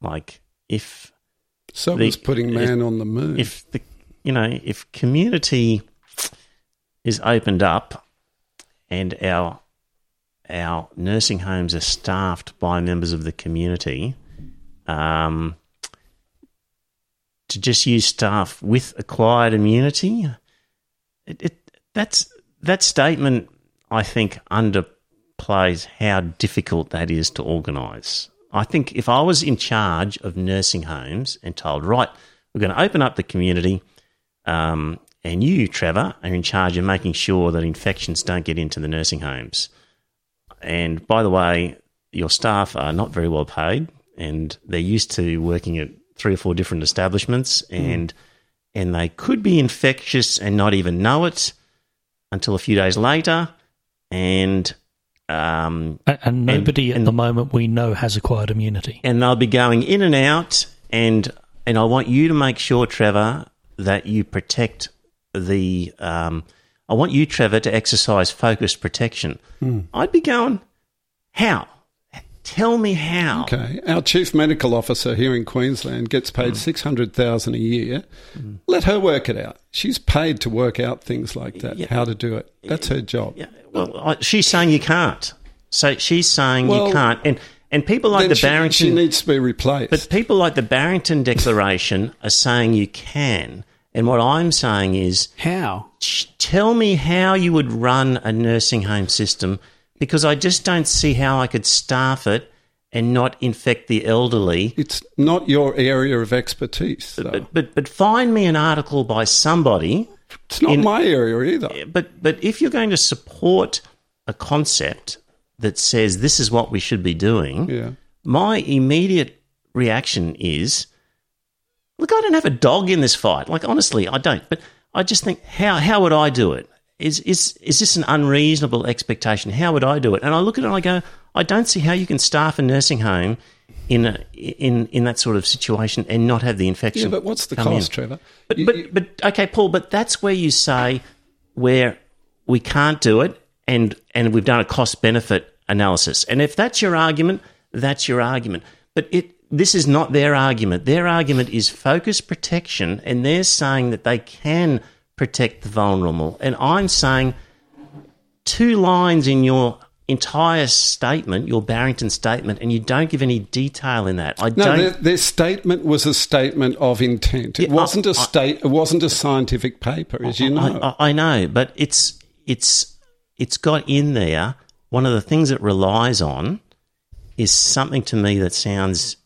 Like, if So The- was putting man on the moon. if the you know if community is opened up and our our nursing homes are staffed by members of the community um, to just use staff with acquired immunity it, it that's that statement I think underplays how difficult that is to organise. I think if I was in charge of nursing homes and told, right, we're going to open up the community, um, and you, Trevor, are in charge of making sure that infections don't get into the nursing homes. and by the way, your staff are not very well paid, and they're used to working at three or four different establishments, and and they could be infectious and not even know it until a few days later, and um, And, and nobody at and- the moment we know has acquired immunity. and they'll be going in and out and and I want you to make sure Trevor that you protect the um, I want you Trevor to exercise focused protection. I'd be going how? Tell me how. Okay, our chief medical officer here in Queensland gets paid Mm. six hundred thousand a year. Let her work it out. She's paid to work out things like that, Yeah. how to do it. That's her job. Yeah, well, she's saying you can't. So she's saying Well, you can't, and and people like the she, Barrington, she needs to be replaced. but people like the Barrington Declaration are saying you can. And what I'm saying is, How? tell me how you would run a nursing home system because I just don't see how I could staff it and not infect the elderly. it's not your area of expertise. though. But but but find me an article by somebody. it's not in- my area either. But but if you're going to support a concept that says this is what we should be doing, Yeah. my immediate reaction is, look, I don't have a dog in this fight. Like honestly, I don't. But I just think, how how would I do it? Is is is this an unreasonable expectation? How would I do it? And I look at it and I go, I don't see how you can staff a nursing home in a, in in that sort of situation and not have the infection. Yeah, but what's the come in. cost, Trevor? But, You- but, you- but okay, Paul. But that's where you say where we can't do it, and and we've done a cost benefit analysis. And if that's your argument, that's your argument. But it this is not their argument. Their argument is focus protection, and they're saying that they can protect the vulnerable. And I'm saying two lines in your entire statement, your Barrington statement, and you don't give any detail in that. I no, don't. their, their statement was a statement of intent. It Yeah, wasn't I- a state. It wasn't a scientific paper, as you know. I, I, I know, but it's it's it's got in there. One of the things it relies on is something to me that sounds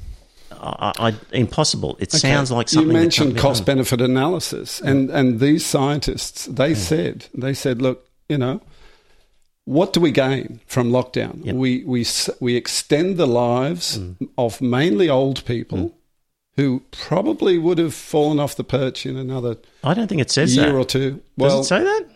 I, I, impossible. It sounds like something. you mentioned cost benefit analysis, and and these scientists they said they said, look, you know, what do we gain from lockdown? Yep. We we we extend the lives Mm. of mainly old people. Who probably would have fallen off the perch in another I don't think it says year that. or two. Does it say that?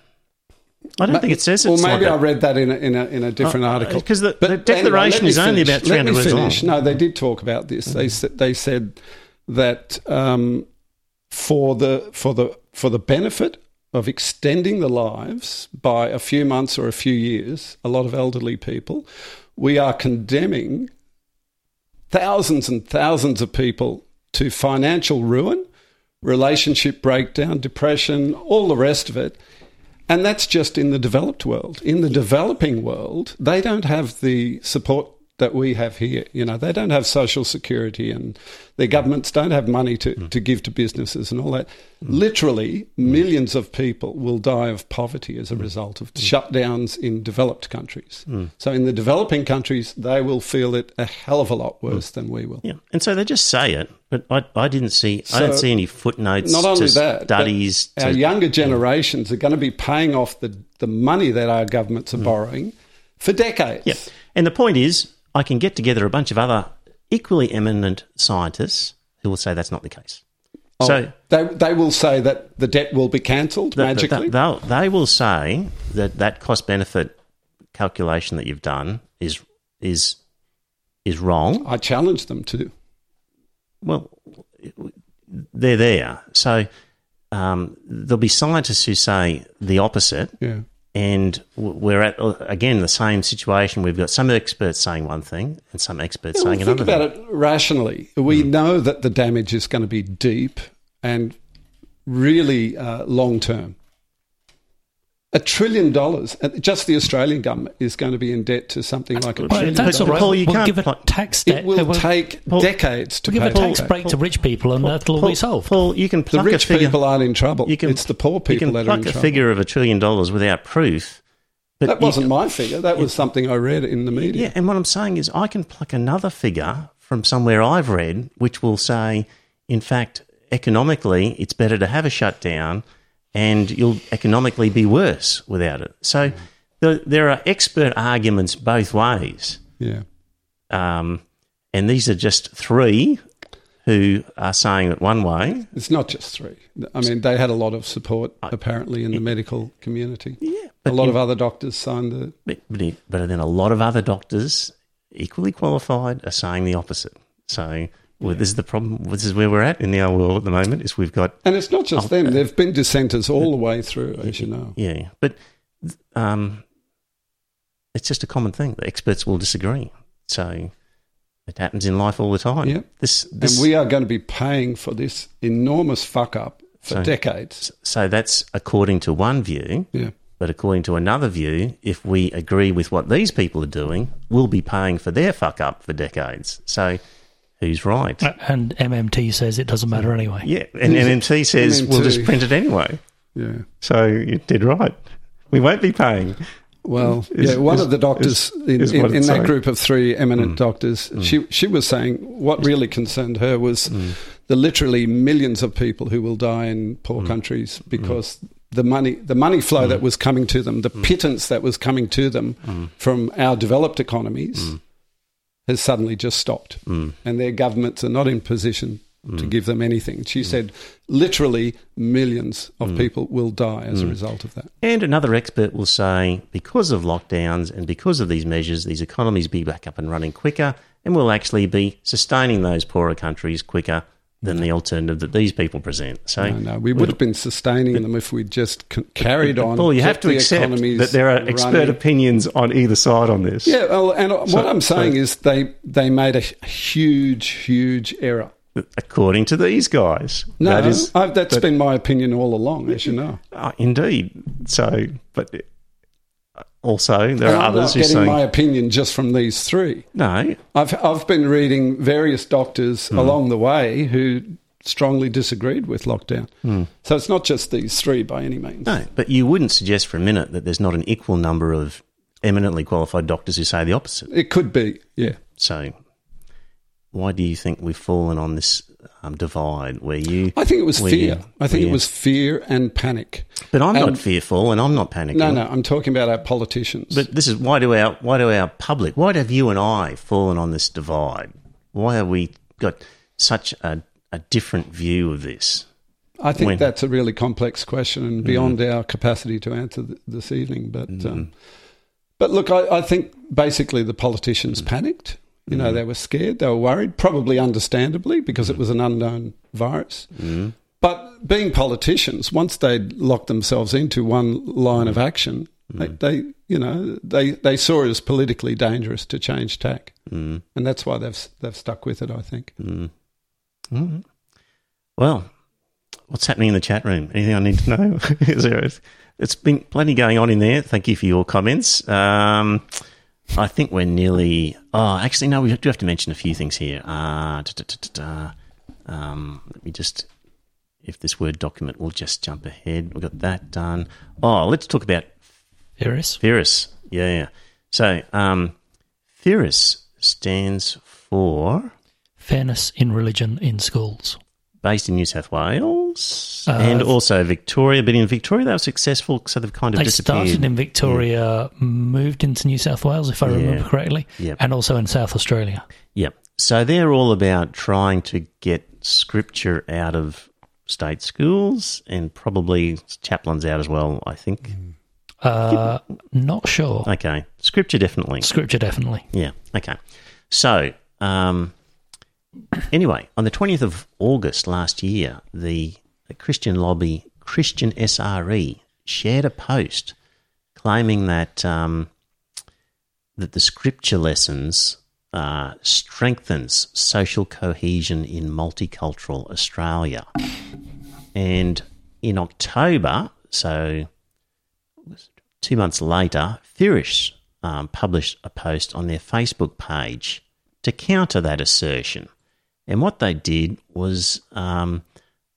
I don't think it says. Well, it's maybe like I read that in a, in a, in a different Uh, article. because the- the declaration me is only finish. about Let 300 words long. No, they did talk about this. They said they said that um, for the for the for the benefit of extending the lives by a few months or a few years, a lot of elderly people, we are condemning thousands and thousands of people to financial ruin, relationship breakdown, depression, all the rest of it. And that's just in the developed world. In the developing world, they don't have the support that we have here. You know, they don't have social security and their governments don't have money to, mm. to give to businesses and all that. Mm. Literally, mm. millions of people will die of poverty as a result of shutdowns in developed countries. So in the developing countries, they will feel it a hell of a lot worse than we will. Yeah, and so they just say it, but I, I didn't see. I So, don't see any footnotes. Not only to that, studies. our younger generations are going to be paying off the, the money that our governments are borrowing for decades. Yeah. And the point is, I can get together a bunch of other equally eminent scientists who will say that's not the case. Oh, so they, they will say that the debt will be cancelled th- th- magically. they'll, they will say that that cost benefit calculation that you've done is is is wrong. I challenge them to. Well, they're there. So um, there'll be scientists who say the opposite. Yeah. And we're at uh, again the same situation. We've got some experts saying one thing and some experts Yeah, well, saying think another. about thing. it rationally. We know that the damage is going to be deep and really uh, long term. A trillion dollars, just the Australian government is going to be in debt to something like a Well, trillion that's all Paul, you we'll can't give a pl- tax It debt. will we'll, take Paul- decades to we'll give a tax back. break to rich people, and that'll all be solved. Paul, you can The pluck rich a figure. people aren't in trouble. you can, it's the poor people that are pluck a figure of a trillion dollars without proof. But that wasn't my figure. That was something I read in the media. Yeah, and what I'm saying is, I can pluck another figure from somewhere I've read, which will say, in fact, economically, it's better to have a shutdown, and you'll economically be worse without it. So, there, there are expert arguments both ways. Yeah. Um, and these are just three who are saying it one way. It's not just three. I mean, they had a lot of support apparently in the medical community. Yeah, A lot in- of other doctors signed the. But, but then a lot of other doctors, equally qualified, are saying the opposite. So well, this is the problem. This is where we're at in the old world at the moment. Is we've got And it's not just Oh, them. There've been dissenters all the way through, as you know. yeah, but um, it's just a common thing. The experts will disagree. So it happens in life all the time. Yeah. This, this And we are going to be paying for this enormous fuck up for So- decades. so that's according to one view. Yeah. But according to another view, if we agree with what these people are doing, we'll be paying for their fuck up for decades. So who's right? Uh, and MMT says it doesn't matter anyway. Yeah, and MMT says we'll just print it anyway. Yeah. So you did right. We won't be paying. Well, Is- yeah, one is- of the doctors is- in, is in, in that saying. group of three eminent mm. doctors, mm. she she was saying what really concerned her was mm. the literally millions of people who will die in poor countries because the money the money flow that was coming to them, the pittance that was coming to them from our developed economies has suddenly just stopped, mm. and their governments are not in position to mm. give them anything. She mm. said, literally millions of people will die as a result of that. And another expert will say because of lockdowns and because of these measures, these economies be back up and running quicker, and we'll actually be sustaining those poorer countries quicker than the alternative that these people present. So No, no, we would have been sustaining them if we'd just c- carried on. Paul, you have to accept that there are expert running. opinions on either side on this. Yeah, well, and what I'm saying is they they made a huge, huge error. According to these guys. No, that is, I've, that's but- been my opinion all along, as you know. uh, indeed. So, but also there And are I'm others who getting say my opinion just from these three. no. I've I've been reading various doctors Hmm. along the way who strongly disagreed with lockdown. So it's not just these three by any means. No, but you wouldn't suggest for a minute that there's not an equal number of eminently qualified doctors who say the opposite. It could be, yeah. So, why do you think we've fallen on this um, divide where you? I think it was fear. you- I think it was fear and panic. But I'm not fearful, and I'm not panicking. No, no, I'm talking about our politicians. But this is why do our why do our public? Why have you and I fallen on this divide? Why have we got such a, a different view of this? I think when- that's a really complex question and beyond our capacity to answer th- this evening. But um, but look, I, I think basically the politicians panicked. You know, mm. they were scared, they were worried, probably understandably because it mm. was an unknown virus. Mm. But being politicians, once they'd locked themselves into one line of action, they, they you know they, they saw it as politically dangerous to change tack, mm. and that's why they've they've stuck with it. I think. Well, what's happening in the chat room? Anything I need to know? Is there, it's been plenty going on in there. Thank you for your comments. Um, I think we're nearly. Oh, actually, no. We do have to mention a few things here. Uh, da, da, da, da, da. Um, let me just. If this word document, we'll just jump ahead. We've got that done. Oh, let's talk about Iris? FIRIS. Yeah, yeah. So, um, stands for Fairness in religion in schools. based in New South Wales Uh, and also Victoria. But in Victoria, they were successful, so they've kind of They disappeared. started in Victoria, moved into New South Wales, if I remember correctly, Yep. and also in South Australia. Yep. So they're all about trying to get scripture out of state schools and probably chaplains out as well. I think. Uh, not sure. Okay, scripture definitely. Scripture, definitely. Yeah. Okay. So, um, anyway, on the 20th of August last year, the, the Christian lobby, Christian SRE, shared a post claiming that um, that the scripture lessons uh, strengthens social cohesion in multicultural Australia. And in October, so two months later, Firis um, published a post on their Facebook page to counter that assertion. And what they did was um,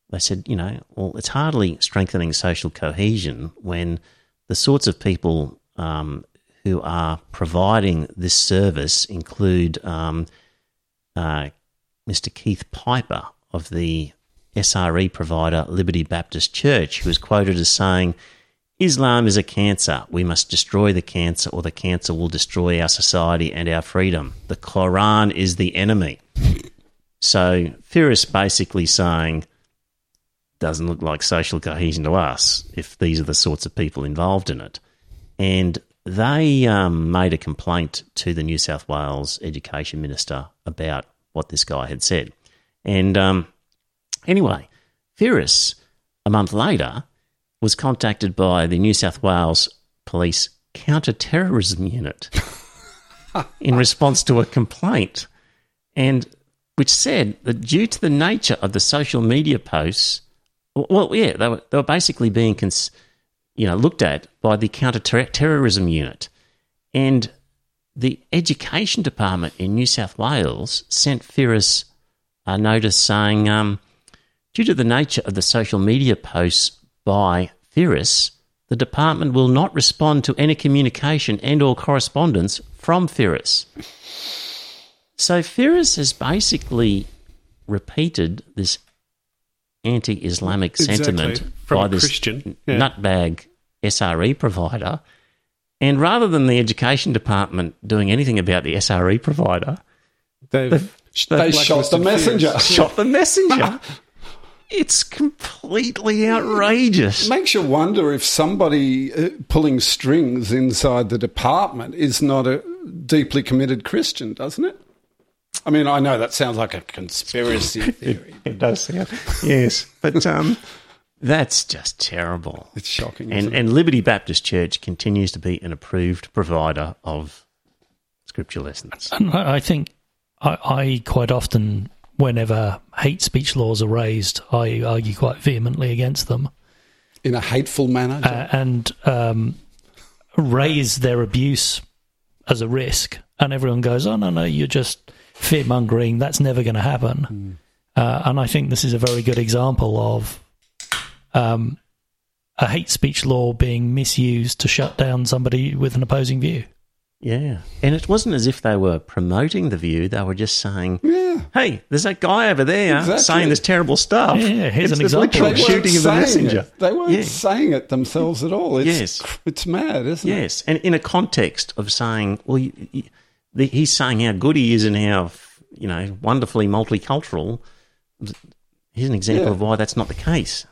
they said, you know, well, it's hardly strengthening social cohesion when the sorts of people um, who are providing this service include um, uh, Mr. Keith Piper of the SRE provider Liberty Baptist Church, who was quoted as saying, Islam is a cancer. We must destroy the cancer, or the cancer will destroy our society and our freedom. The Quran is the enemy. So Firis basically saying doesn't look like social cohesion to us if these are the sorts of people involved in it. And they um, made a complaint to the New South Wales Education Minister about what this guy had said. And um, anyway, Firis, a month later, was contacted by the New South Wales Police Counter-Terrorism Unit in response to a complaint, and which said that due to the nature of the social media posts, well, yeah, they were, they were basically being, cons- you know, looked at by the Counter-Terrorism Unit, and the Education Department in New South Wales sent Firis a notice saying, um, due to the nature of the social media posts by Firis, the department will not respond to any communication and or correspondence from Firis. So Firis has basically repeated this anti-Islamic Exactly. sentiment From by this Christian. Yeah. nutbag SRE provider. And rather than the education department doing anything about the SRE provider, They've, They they've shot the messenger. Shot the messenger. it's completely outrageous. It Makes you wonder if somebody uh, pulling strings inside the department is not a deeply committed Christian, doesn't it? I mean, I know that sounds like a conspiracy theory. It does sound yes, but um, that's just terrible. It's shocking. And isn't it? and Liberty Baptist Church continues to be an approved provider of scripture lessons. And I I think I, I quite often, whenever hate speech laws are raised, I argue quite vehemently against them in a hateful manner. uh, and um, raise their abuse as a risk. And everyone goes, "Oh no, no, you're just fear mongering. That's never going to happen." Uh, and I think this is a very good example of um, a hate speech law being misused to shut down somebody with an opposing view. Yeah, and it wasn't as if they were promoting the view; they were just saying, yeah. "Hey, there's that guy over there Exactly. saying this terrible stuff." Yeah, here's It's- an it's example. literally They weren't shooting of the saying messenger. It. They weren't Yeah. saying it themselves at all. It's, Yes. It's mad, isn't it? Yes, and in a context of saying, well, you, you, the, he's saying how good he is and how you know wonderfully multicultural. Here's an example Yeah. of why that's not the case.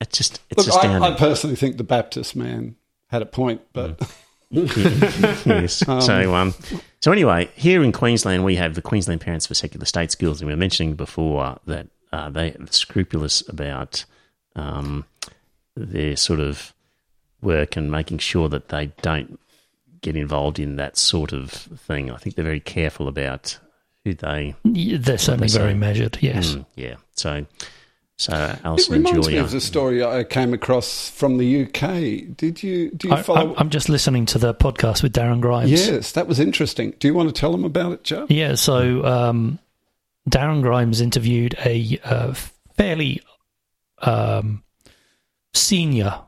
It's just it's Look, I, astounding. I personally think the Baptist man had a point, but yes. so um, so anyway, here in Queensland, we have the Queensland Parents for Secular State Schools, and we were mentioning before that uh, they are scrupulous about um, their sort of work and making sure that they don't get involved in that sort of thing. I think they're very careful about who they. Yeah, They're certainly they very measured. Yes. Mm, yeah. So so it Alison and reminds me of the story I came across from the UK. Did you do you I, follow? I'm just listening to the podcast with Darren Grimes. yes, that was interesting. Do you want to tell them about it, Joe? Yeah, so um, Darren Grimes interviewed a uh, fairly um, senior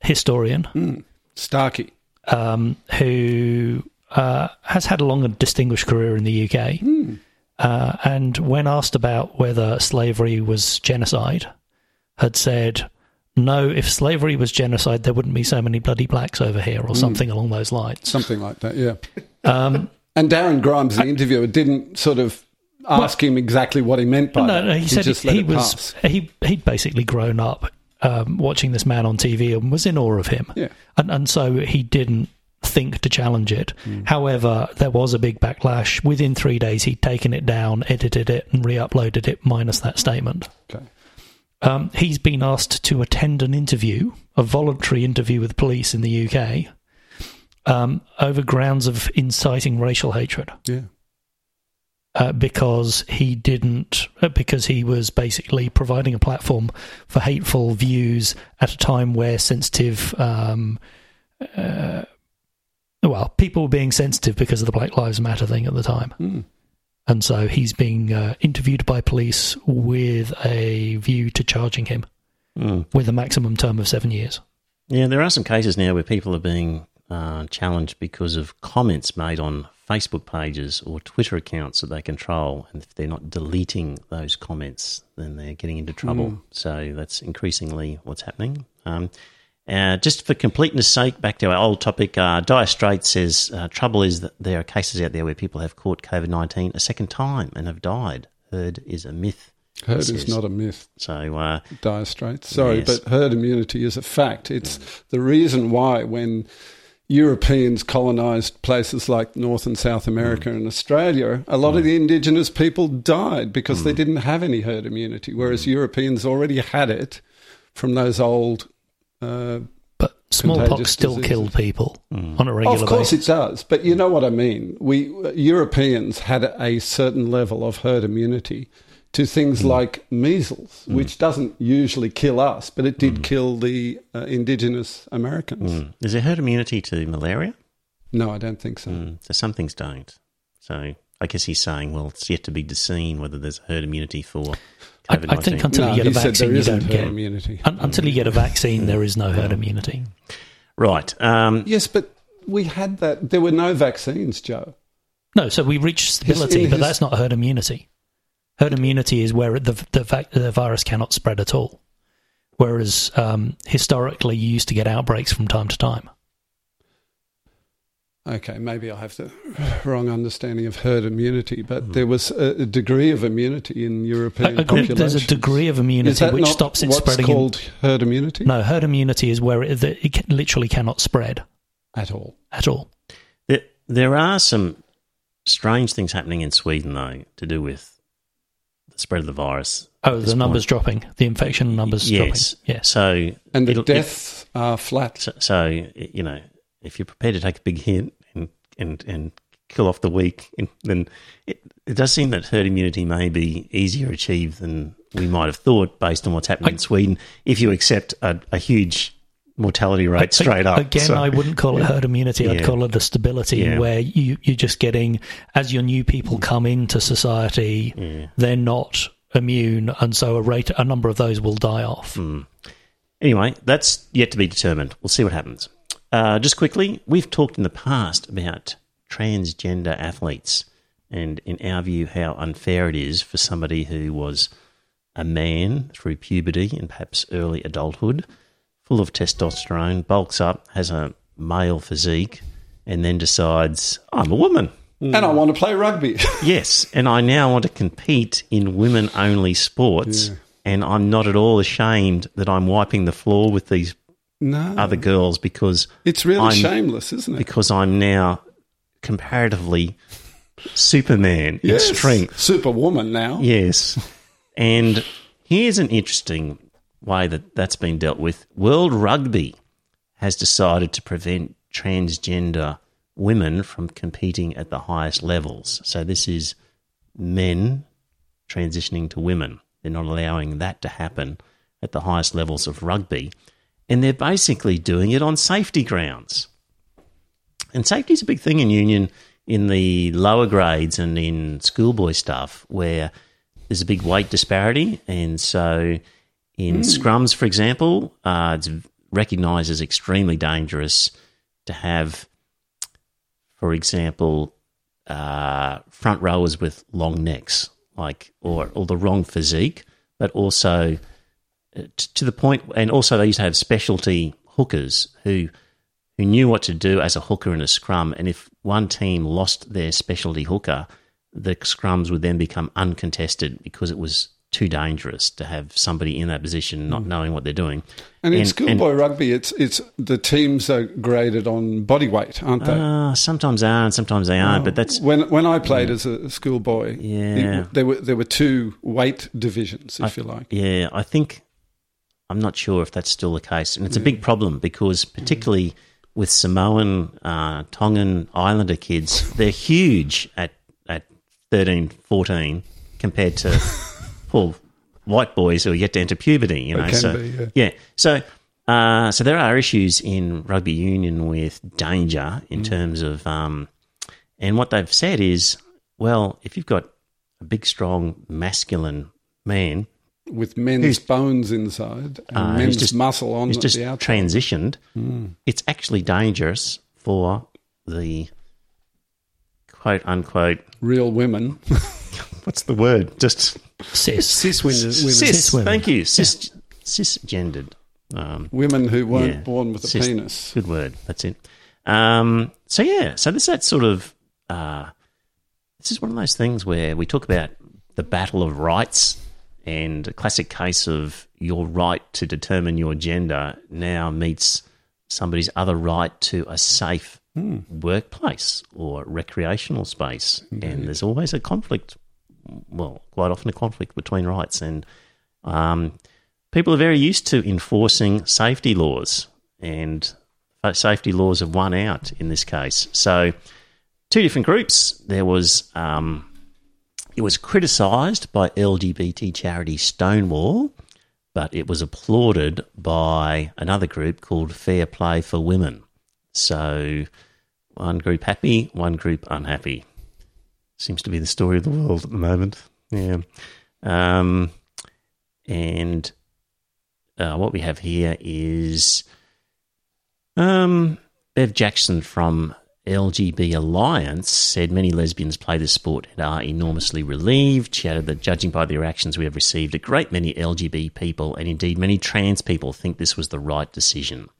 historian Starkey. Um, who uh, has had a long and distinguished career in the UK. Uh, and when asked about whether slavery was genocide, had said, no, if slavery was genocide, there wouldn't be so many bloody blacks over here, or something along those lines. Something like that, yeah. Um, And Darren Grimes, the interviewer, didn't sort of ask him exactly what he meant by no, that. no, he, said just he, he was pass. he he'd basically grown up um, watching this man on TV and was in awe of him, Yeah. and and so he didn't think to challenge it. Hmm. However, there was a big backlash. Within three days, he'd taken it down, edited it, and re-uploaded it minus that statement. Okay. Um, he's been asked to attend an interview, a voluntary interview with police in the UK, um, over grounds of inciting racial hatred Yeah. Uh, because he didn't, uh, because he was basically providing a platform for hateful views at a time where sensitive, um, uh, well, people were being sensitive because of the Black Lives Matter thing at the time. Hmm. And so he's being uh, interviewed by police with a view to charging him Mm. with a maximum term of seven years. Yeah, there are some cases now where people are being uh, challenged because of comments made on Facebook pages or Twitter accounts that they control. And if they're not deleting those comments, then they're getting into trouble. So that's increasingly what's happening. Um, Uh, just for completeness sake, back to our old topic, uh, Dire Straits says uh, trouble is that there are cases out there where people have caught COVID 19 a second time and have died. Herd is a myth. Herd is not a myth. So, uh, Dire Straits. Sorry, Yes. but herd immunity is a fact. It's the reason why when Europeans colonised places like North and South America mm. and Australia, a lot of mm. the indigenous people died because they mm. didn't have any herd immunity, whereas Europeans already had it from those old. Uh, But smallpox still diseases. killed people on a regular basis. of course, basis. it does, but you know what I mean. We uh, Europeans had a certain level of herd immunity to things like measles, which doesn't usually kill us, but it did kill the uh, indigenous Americans. mm. is there herd immunity to malaria? No, I don't think so. Mm, so some things don't. So I guess he's saying, well, it's yet to be seen whether there's herd immunity for I, COVID I 19. think until No, you get a vaccine, there you don't herd get. immunity. Un- until you get a vaccine, there is no herd immunity. right. Um, Yes, but we had that. There were no vaccines, Joe. No, so we reached stability, in but his- that's not herd immunity. Herd immunity is where the the, vac- the virus cannot spread at all. Whereas um, historically, you used to get outbreaks from time to time. Okay, maybe I have the wrong understanding of herd immunity, but there was a, a degree of immunity in European I agree, populations. there's a degree of immunity which stops it what's spreading. in- called herd immunity no, herd immunity is where it, it literally cannot spread at all? at all. there, there are some strange things happening in Sweden, though, to do with the spread of the virus. Oh, the numbers point. dropping, the infection numbers Yes. dropping. Yes. So And the it'll- it- deaths are flat. So, so you know, if you're prepared to take a big hit and and and kill off the weak, and, then it, it does seem that herd immunity may be easier achieved than we might have thought, based on what's happening in Sweden. If you accept a, a huge mortality rate straight up, Again, So- I wouldn't call it herd immunity. I'd Yeah. call it a stability Yeah. where you, you're just getting, as your new people come into society, they're not immune. And so a rate, a number of those will die off. Hmm. Anyway, that's yet to be determined. We'll see what happens. Uh, just quickly, we've talked in the past about transgender athletes and, in our view, how unfair it is for somebody who was a man through puberty and perhaps early adulthood, full of testosterone, bulks up, has a male physique, and then decides, I'm a woman. And I want to play rugby. Yes, and I now want to compete in women only sports, and I'm not at all ashamed that I'm wiping the floor with these no. other girls because it's really I'm- shameless, isn't it? because I'm now comparatively Superman yes. in strength. Superwoman now. Yes, and here's an interesting way that that's been dealt with. World Rugby has decided to prevent transgender women from competing at the highest levels. So this is men transitioning to women. They're not allowing that to happen at the highest levels of rugby. And they're basically doing it on safety grounds. And safety is a big thing in union in the lower grades and in schoolboy stuff where there's a big weight disparity. And so in scrums, for example, uh, it's recognised as extremely dangerous to have, for example, uh, front rowers with long necks, like or or the wrong physique, but also uh, t- to the point, and also they used to have specialty hookers who who knew what to do as a hooker in a scrum, and if one team lost their specialty hooker, the scrums would then become uncontested because it was too dangerous to have somebody in that position not knowing what they're doing. And in And- schoolboy rugby, it's it's the teams are graded on body weight, aren't they? Uh, sometimes they are and sometimes they aren't, but that's when when I played as a schoolboy, Yeah. it- there were there were two weight divisions, if you like. Yeah, I think I'm not sure if that's still the case, and it's a big problem because particularly with Samoan, uh, Tongan Islander kids, they're huge at at 13, 14 compared to poor white boys who are yet to enter puberty. You know, so be, yeah. so. Uh, so there are issues in rugby union with danger in terms of, um, and what they've said is, well, if you've got a big, strong, masculine man with men's bones inside and uh, men's just, muscle on who's the just outside. transitioned, it's actually dangerous for the quote unquote. Real women. What's the word? Just Cis. Cis women. women. cis. cis women. Thank you. Cis cisgendered Um, Women who weren't Yeah. born with a Cis- penis. Good word. That's it. Um, so yeah, so this that sort of uh, this is one of those things where we talk about the battle of rights, and a classic case of your right to determine your gender now meets somebody's other right to a safe workplace or recreational space, and there's always a conflict. Well, quite often a conflict between rights and um, people are very used to enforcing safety laws, and safety laws have won out in this case. So, two different groups. There was um, it was criticised by LGBT charity Stonewall, but it was applauded by another group called Fair Play for Women. So, one group happy, one group unhappy. Seems to be the story of the world at the moment. Yeah. Um, and uh, what we have here is um, Bev Jackson from LGB Alliance said many lesbians play the sport and are enormously relieved. She added that judging by the reactions we have received, a great many LGB people and indeed many trans people think this was the right decision.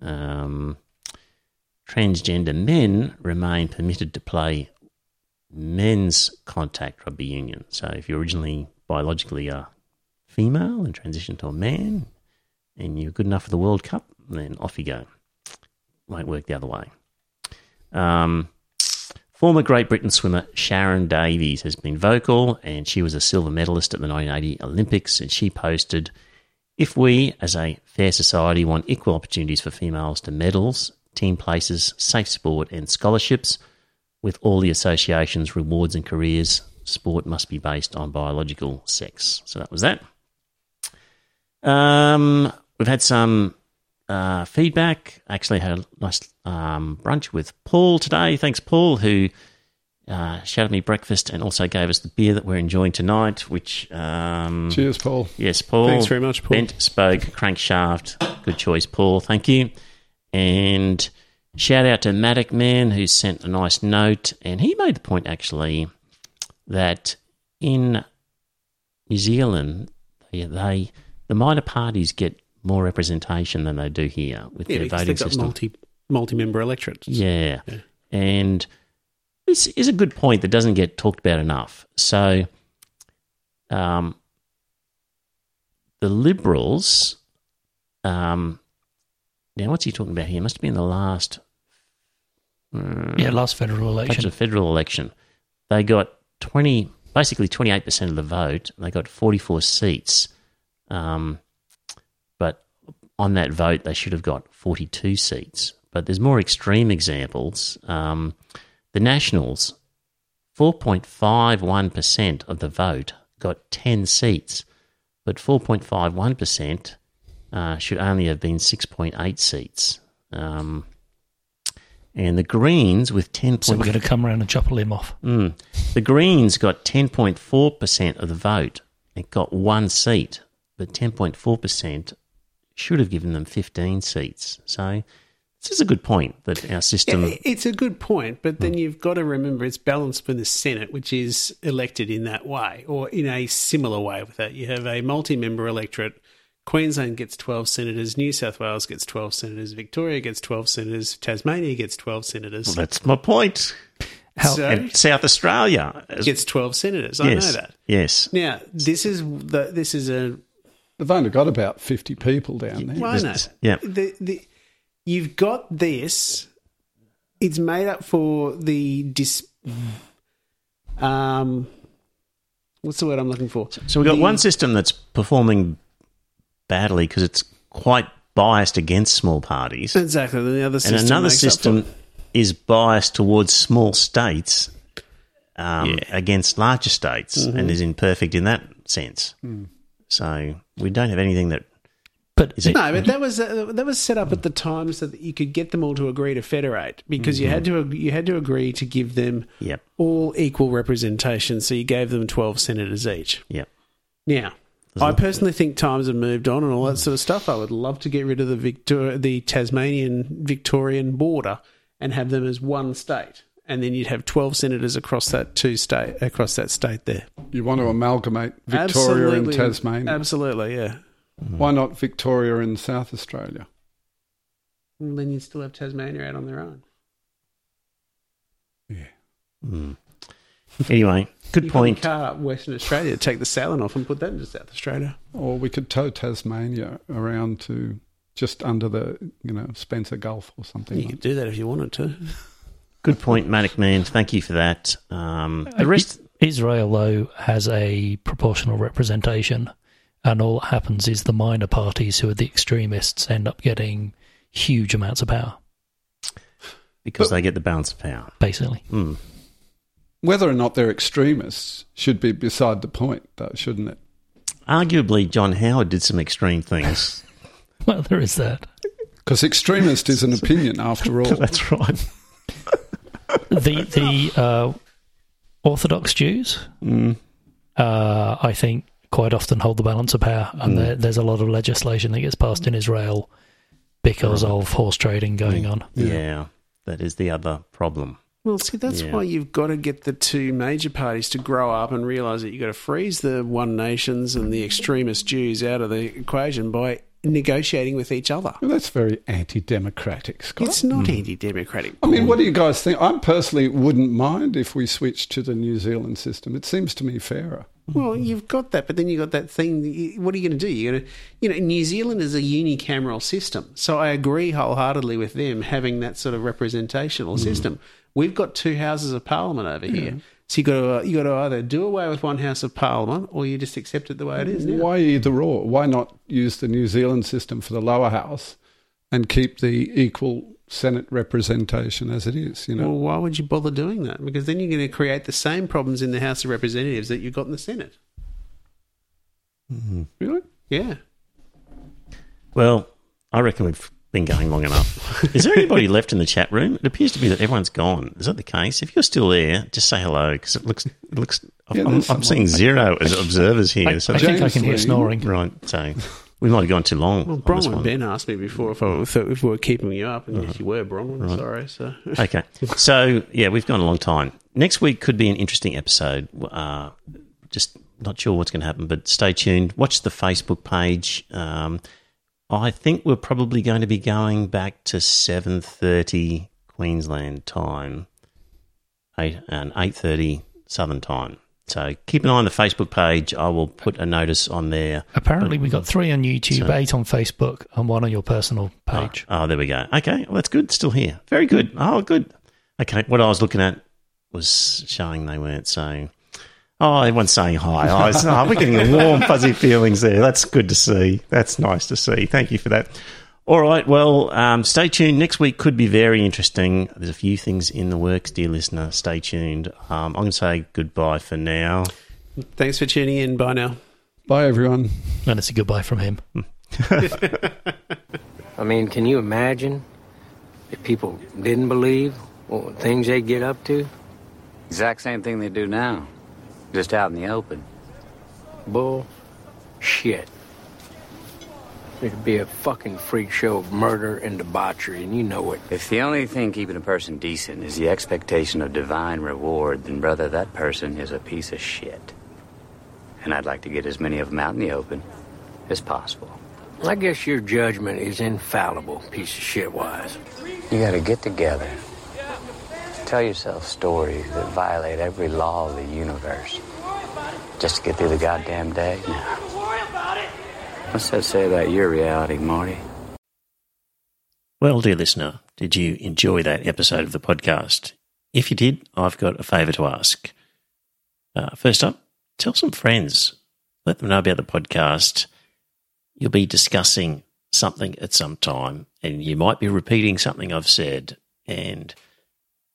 Um, transgender men remain permitted to play men's contact rugby union. So if you're originally biologically a female and transition to a man and you're good enough for the World Cup, then off you go. Won't work the other way. Um, former Great Britain swimmer Sharron Davies has been vocal, and she was a silver medalist at the 1980 Olympics. And she posted, "If we, as a fair society, want equal opportunities for females to medals, team places, safe sport, and scholarships, with all the associations, rewards, and careers, sport must be based on biological sex." So that was that. Um, we've had some uh, feedback. Actually, had a nice um, brunch with Paul today. Thanks, Paul, who uh, shouted me breakfast and also gave us the beer that we're enjoying tonight. Which, um, Cheers, Paul. yes, Paul. Thanks very much, Paul. Bentspoke crankshaft. Good choice, Paul. Thank you. And shout out to Maddock Man who sent a nice note, and he made the point actually that in New Zealand, they, they the minor parties get more representation than they do here with Yeah, their voting system. multi multi member electorates. Yeah. And this is a good point that doesn't get talked about enough. So, um, the Liberals, um, now what's he talking about here? Must have been the last Yeah, last federal election. federal election. They got 20, basically 28% of the vote. They got 44 seats. Um, but on that vote, they should have got 42 seats. But there's more extreme examples. Um, the Nationals, 4.51% of the vote got 10 seats, but 4.51% uh, should only have been 6.8 seats. Um, and the Greens with 10. So we're going to come around and chop a limb off. Mm. The Greens got 10.4% of the vote. It got one seat, but 10.4% should have given them 15 seats. So this is a good point that our system. Yeah, it's a good point, but then you've got to remember it's balanced for the Senate, which is elected in that way or in a similar way with that. You have a multi member electorate. Queensland gets 12 senators, New South Wales gets 12 senators, Victoria gets 12 senators, Tasmania gets 12 senators. That's my point. How, So- And South Australia. as- gets 12 senators. I yes, know that. Yes. Now, this is the, this is a They've only got about 50 people down there. Well, I know. This- yeah. The, the, you've got this. It's made up for the dis. Um, what's the word I'm looking for? So we've got The- one system that's performing badly because it's quite biased against small parties. Exactly. The other system and another system for- is biased towards small states um, Yeah. Mm-hmm. against larger states and is imperfect in that sense. Hmm. So we don't have anything that but is it. No, but that was uh, that was set up at the time so that you could get them all to agree to federate because you had to you had to agree to give them Yep, all equal representation. So you gave them twelve senators each. yep. Now, I personally think times have moved on and all that sort of stuff. I would love to get rid of the Victor- the Tasmanian Victorian border and have them as one state, and then you'd have twelve senators across that two state across that state there. You want to amalgamate Victoria and Tasmania. Absolutely, yeah. Why not Victoria and South Australia? Well, then you'd still have Tasmania out on their own. Yeah. Mm. Anyway, good you point. Put car up Western Australia, take the Salon off and put that into South Australia. Or we could tow Tasmania around to just under the, you know, Spencer Gulf or something. You like could do that if you wanted to. Good point, Manic Man. Thank you for that. Um, the rest, Israel, though, has a proportional representation, and all that happens is the minor parties who are the extremists end up getting huge amounts of power, because they get the balance of power. basically. Mm. Whether or not they're extremists should be beside the point, though, shouldn't it? Arguably, John Howard did some extreme things. Well, there is that. Because extremist is an opinion, after all. That's right. The the uh, Orthodox Jews, Mm. uh, I think, quite often hold the balance of power, and Mm. there, there's a lot of legislation that gets passed in Israel because of horse trading going on. Yeah. that is the other problem. Well, see, that's Yeah. why you've got to get the two major parties to grow up and realise that you've got to freeze the one nations and the extremist Jews out of the equation by negotiating with each other. Well, that's very anti-democratic, Scott. It's not anti-democratic. I mean, what do you guys think? I personally wouldn't mind if we switched to the New Zealand system. It seems to me fairer. Well, you've got that, but then you've got that thing. What are you going to do? You're going to, you know, New Zealand is a unicameral system. So I agree wholeheartedly with them having that sort of representational hmm. system. We've got two houses of parliament over here. So you got to uh, you got to either do away with one house of parliament or you just accept it the way it is now. Why either or? Why not use the New Zealand system for the lower house and keep the equal Senate representation as it is? You know, Well, why would you bother doing that? Because then you're going to create the same problems in the House of Representatives that you've got in the Senate. really? Yeah. Well, I reckon we've been going long enough. Is there anybody left in the chat room? It appears to be that everyone's gone. Is that the case? If you're still there, just say hello because it looks. It looks. Yeah, I'm, I'm seeing zero as observers here. I, so I think I can hear snoring. right, so we might have gone too long. Well, Bronwyn one. Ben asked me before if, I, if, if we were keeping you up, and yes, you were, Bronwyn. Right. Sorry. So Okay. So, yeah, we've gone a long time. Next week could be an interesting episode. Uh, just not sure what's going to happen, but stay tuned. Watch the Facebook page. Um, I think we're probably going to be going back to 7.30 Queensland time eight, and 8.30 Southern time. So keep an eye on the Facebook page. I will put a notice on there. Apparently, we've got three on YouTube, So- eight on Facebook, and one on your personal page. Oh, there we go. Okay, well, that's good. Still here. Very good. Oh, good. Okay, what I was looking at was showing they weren't saying. Oh, everyone's saying hi. Oh, it's, oh, we're getting warm, fuzzy feelings there. That's good to see. That's nice to see. Thank you for that. All right. Well, um, stay tuned. Next week could be very interesting. There's a few things in the works, dear listener. Stay tuned. Um, I'm going to say goodbye for now. thanks for tuning in. Bye now. Bye, everyone. And it's a goodbye from him. I mean, can you imagine if people didn't believe what things they'd get up to? Exact same thing they do now, just out in the open. Bull shit. It'd be a fucking freak show of murder and debauchery, and you know it. If the only thing keeping a person decent is the expectation of divine reward, then, brother, that person is a piece of shit. And I'd like to get as many of them out in the open as possible. I guess your judgment is infallible, piece of shit wise. You gotta get together. Tell yourself stories that violate every law of the universe. Just to get through the goddamn day? Now. What's that say about your reality, Marty? Well, dear listener, did you enjoy that episode of the podcast? If you did, I've got a favour to ask. Uh, first up, tell some friends. Let them know about the podcast. You'll be discussing something at some time, and you might be repeating something I've said. And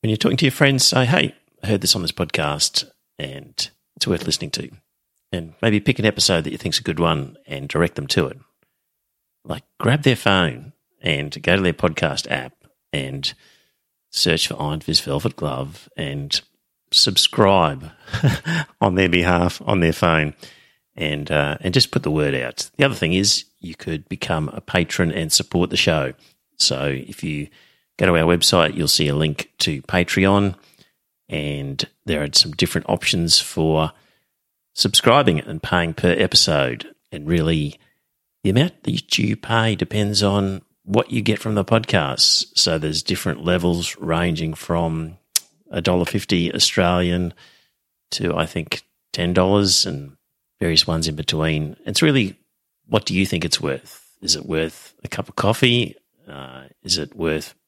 when you're talking to your friends, say, hey, I heard this on this podcast, and it's worth listening to. And maybe pick an episode that you think's a good one and direct them to it. Like, grab their phone and go to their podcast app and search for Iron Fist Velvet Glove and subscribe on their behalf on their phone and uh, and just put the word out. The other thing is you could become a patron and support the show. So if you go to our website, you'll see a link to Patreon, and there are some different options for subscribing and paying per episode. And really, the amount that you pay depends on what you get from the podcast. So there's different levels ranging from $1.50 Australian to I think $10 and various ones in between. It's really what do you think it's worth? Is it worth a cup of coffee? Uh, is it worth